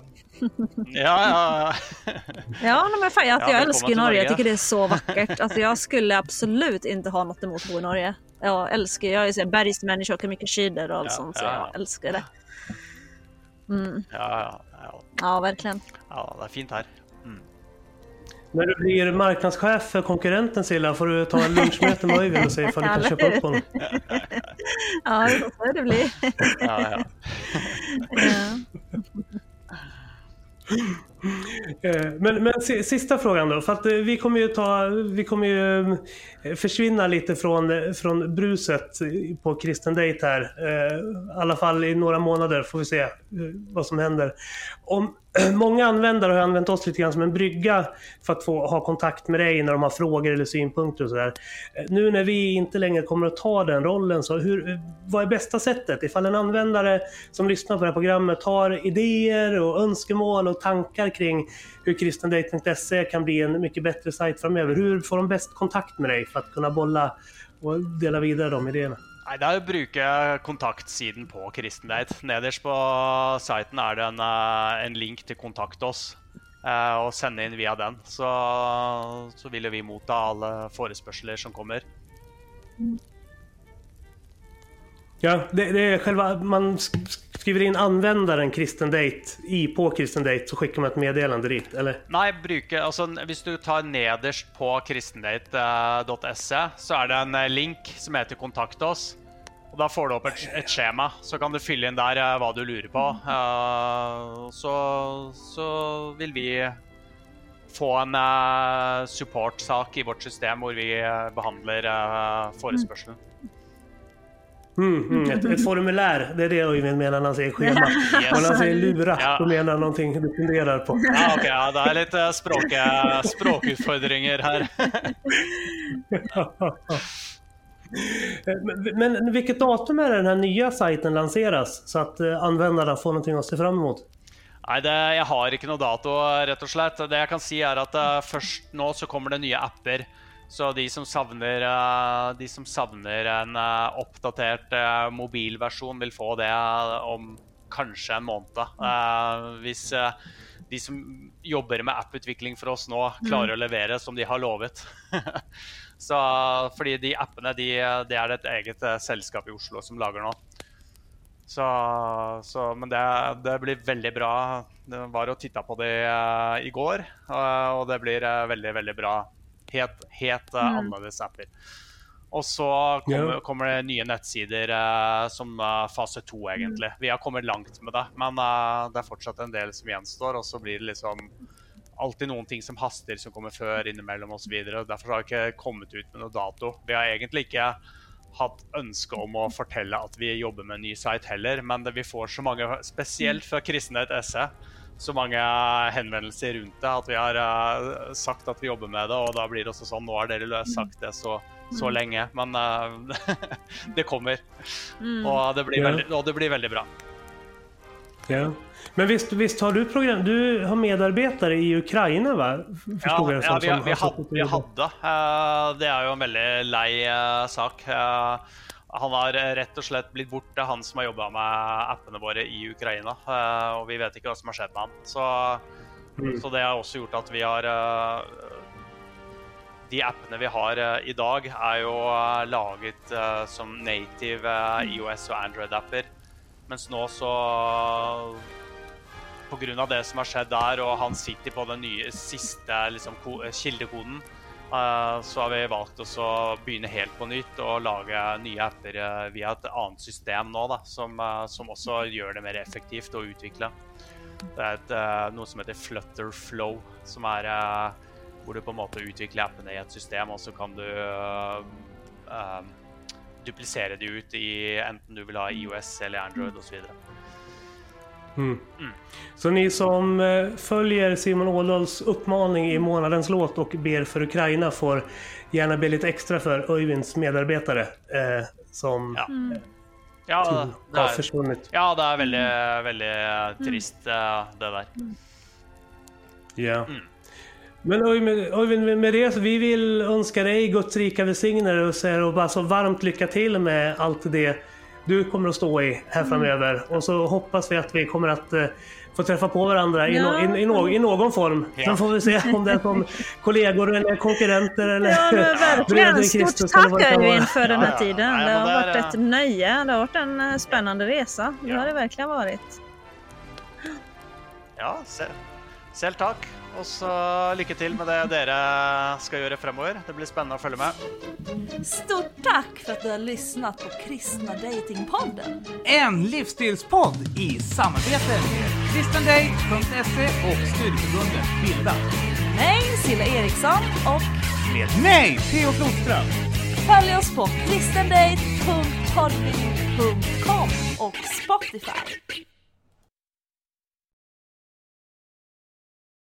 ja, *laughs* ja. Ja, men fan, jag, Ja, jag älskar Norge. Norge. Jag tycker det är så vackert. Alltså, jag skulle absolut inte ha något emot att bo i Norge. Jag älskar Jag är bergsmänniska, åker mycket skidor och allt Ja, sånt. Så ja. jag älskar det. Mm. ja, ja, ja. Ja, verkligen. ja det er fint her. Mm. När du blir marknadschef för konkurrenten Silla får du ta en lunchmöte med Öyvind och se ifall du kan köpa upp honom. *laughs* Ja, det får det bli. Ja, ja. *laughs* Eh, men, men sista frågan då, för att eh, vi kommer ju ta, vi kommer ju eh, försvinna lite från, från bruset på Kristen Date här. I alla fall i några månader får vi se vad som händer. Om, *clears throat* många användare har använt oss lite grann som en brygga för att få ha kontakt med dig när de har frågor eller synpunkter och sådär. Nu när vi inte längre kommer att ta den rollen, så hur, vad är bästa sättet? Ifall en användare som lyssnar på det här programmet har idéer och önskemål och tankar kring hur kristendate.se kan bli en mycket bättre sajt framöver. Hur får de bäst kontakt med dig för att kunna bolla och dela vidare de idéerna? Nei, Der bruker jeg kontaktsiden på Kristendate. Nederst på siten er det en, eh, en link til Kontakt oss. Eh, og sende inn via den. Så, så vil vi motta alle forespørsler som kommer. Mm. Ja, det, det är själva, man skriver in användaren Kristen Date i på Kristen Date så skickar man ett meddelande dit, eller? Nej, bruke, alltså, om du tar nederst på kristendate.se, eh, så är det en eh, länk som heter Kontakt oss. Och då får du upp ett, ett, schema, så kan du fylla in där eh, vad du lurer på. Uh, så, så vill vi få en uh, supportsak i vårt system där vi behandlar uh, eh. Mm, mm, ett, ett formulär, det är det Öyvind menar när han säger schema. *laughs* Yes. Och när han säger lura, Ja. då menar han någonting du funderar på. Ja, ok, ja, det litt eh, språk, språkutfordringer her. *laughs* men, men vilket datum är det den här nya sajten lanseras så att eh, användarna får någonting att se fram emot? Nei, det, jeg har ikke noe dato, rett og slett. Det jeg kan si, er at eh, først nå så kommer det nye apper. Så de som savner, eh, de som savner en eh, oppdatert eh, mobilversjon, vil få det om kanskje en måned. Eh, hvis de som jobber med apputvikling for oss nå, klarer å levere som de har lovet. *laughs* så, fordi de appene de, det er det et eget selskap i Oslo som lager nå. Så, så, men det, det blir veldig bra. Det var og titta på det i går, og det blir veldig, veldig bra. Helt, helt eh, annerledes apper. Og så kommer, Ja. kommer det nye nettsider eh, som eh, fase to, egentlig. Vi har kommet langt med det, men eh, det er fortsatt en del som gjenstår. Og så blir det liksom alltid noen ting som haster, som kommer før innimellom osv. Derfor har vi ikke kommet ut med noe dato. Vi har egentlig ikke hatt ønske om å fortelle at vi jobber med en ny site heller, men det, vi får så mange, spesielt fra Kristenhet SE, så mange henvendelser rundt det at vi har eh, sagt at vi jobber med det, og da blir det også sånn Nå har dere sagt det så, så lenge, men eh, *laughs* det kommer. Og, det blir Ja. veldig, og det blir veldig bra. Ja. Men visst, visst har du program... Du har medarbetare i Ukraina, va? F- Ja, ja som, vi, vi, har had, vi hadde. det er jo en veldig lei eh, sak. Han har eh, rett og slett blitt borte, han som har jobba med appene våre i Ukraina. eh, og vi vet ikke hva som har skjedd med han. Så, Mm. så det har også gjort at vi har eh, De appene vi har i dag, er jo laget som native IOS og Android-apper. Mens nå så Pga. det som har skjedd der, og han sitter på den nye siste liksom, ko- kildekoden, Eh, så har vi valgt oss å begynne helt på nytt og lage nye apper eh, via et annet system nå, da, som, eh, som også gjør det mer effektivt å utvikle. Det er et, eh, noe som heter Flutter Flow, som er eh, Hvor du på en måte utvikler appene i et system, og så kan du uh, øh, duplisere de ut i enten du vil ha iOS eller Android osv. Så ni som eh, följer Simon Ådahls uppmaning i månadens låt och ber för Ukraina får gärna be lite extra för Öyvinds medarbetare eh, som Ja. Ja, det har försvunnit. ja, det er veldig, veldig trist, øh, det der. Ja. Men Öyvind, med det så vi vill önska dig Guds rika välsignelse och och bara så varmt lycka till med allt det du kommer att stå i här framöver. Och så hoppas vi att vi kommer att eh, få träffa på varandra i, Ja. no, i, i, no, i någon form. Ja. Sen får vi se om det är som *laughs* kollegor eller konkurrenter eller Ja, men *laughs* verkligen. Stort tack kan vara. Öjvind för den här Ja, ja. tiden. Nej, Det har där varit ett nöje. Det har varit en eh, spännande resa. Det Ja. har det verkligen varit. Ja, takk. Og så lykke til med det dere skal gjøre fremover. Det blir spennende å følge med. Stort tack för att du har lyssnat på Kristna Datingpodden. En livsstilspodd i samarbete med kristendate.se och studieförbundet Bilda. Mig, Silla Eriksson och Med mig, Theo Flodström. följ oss på kristendate.podbean.com och Spotify.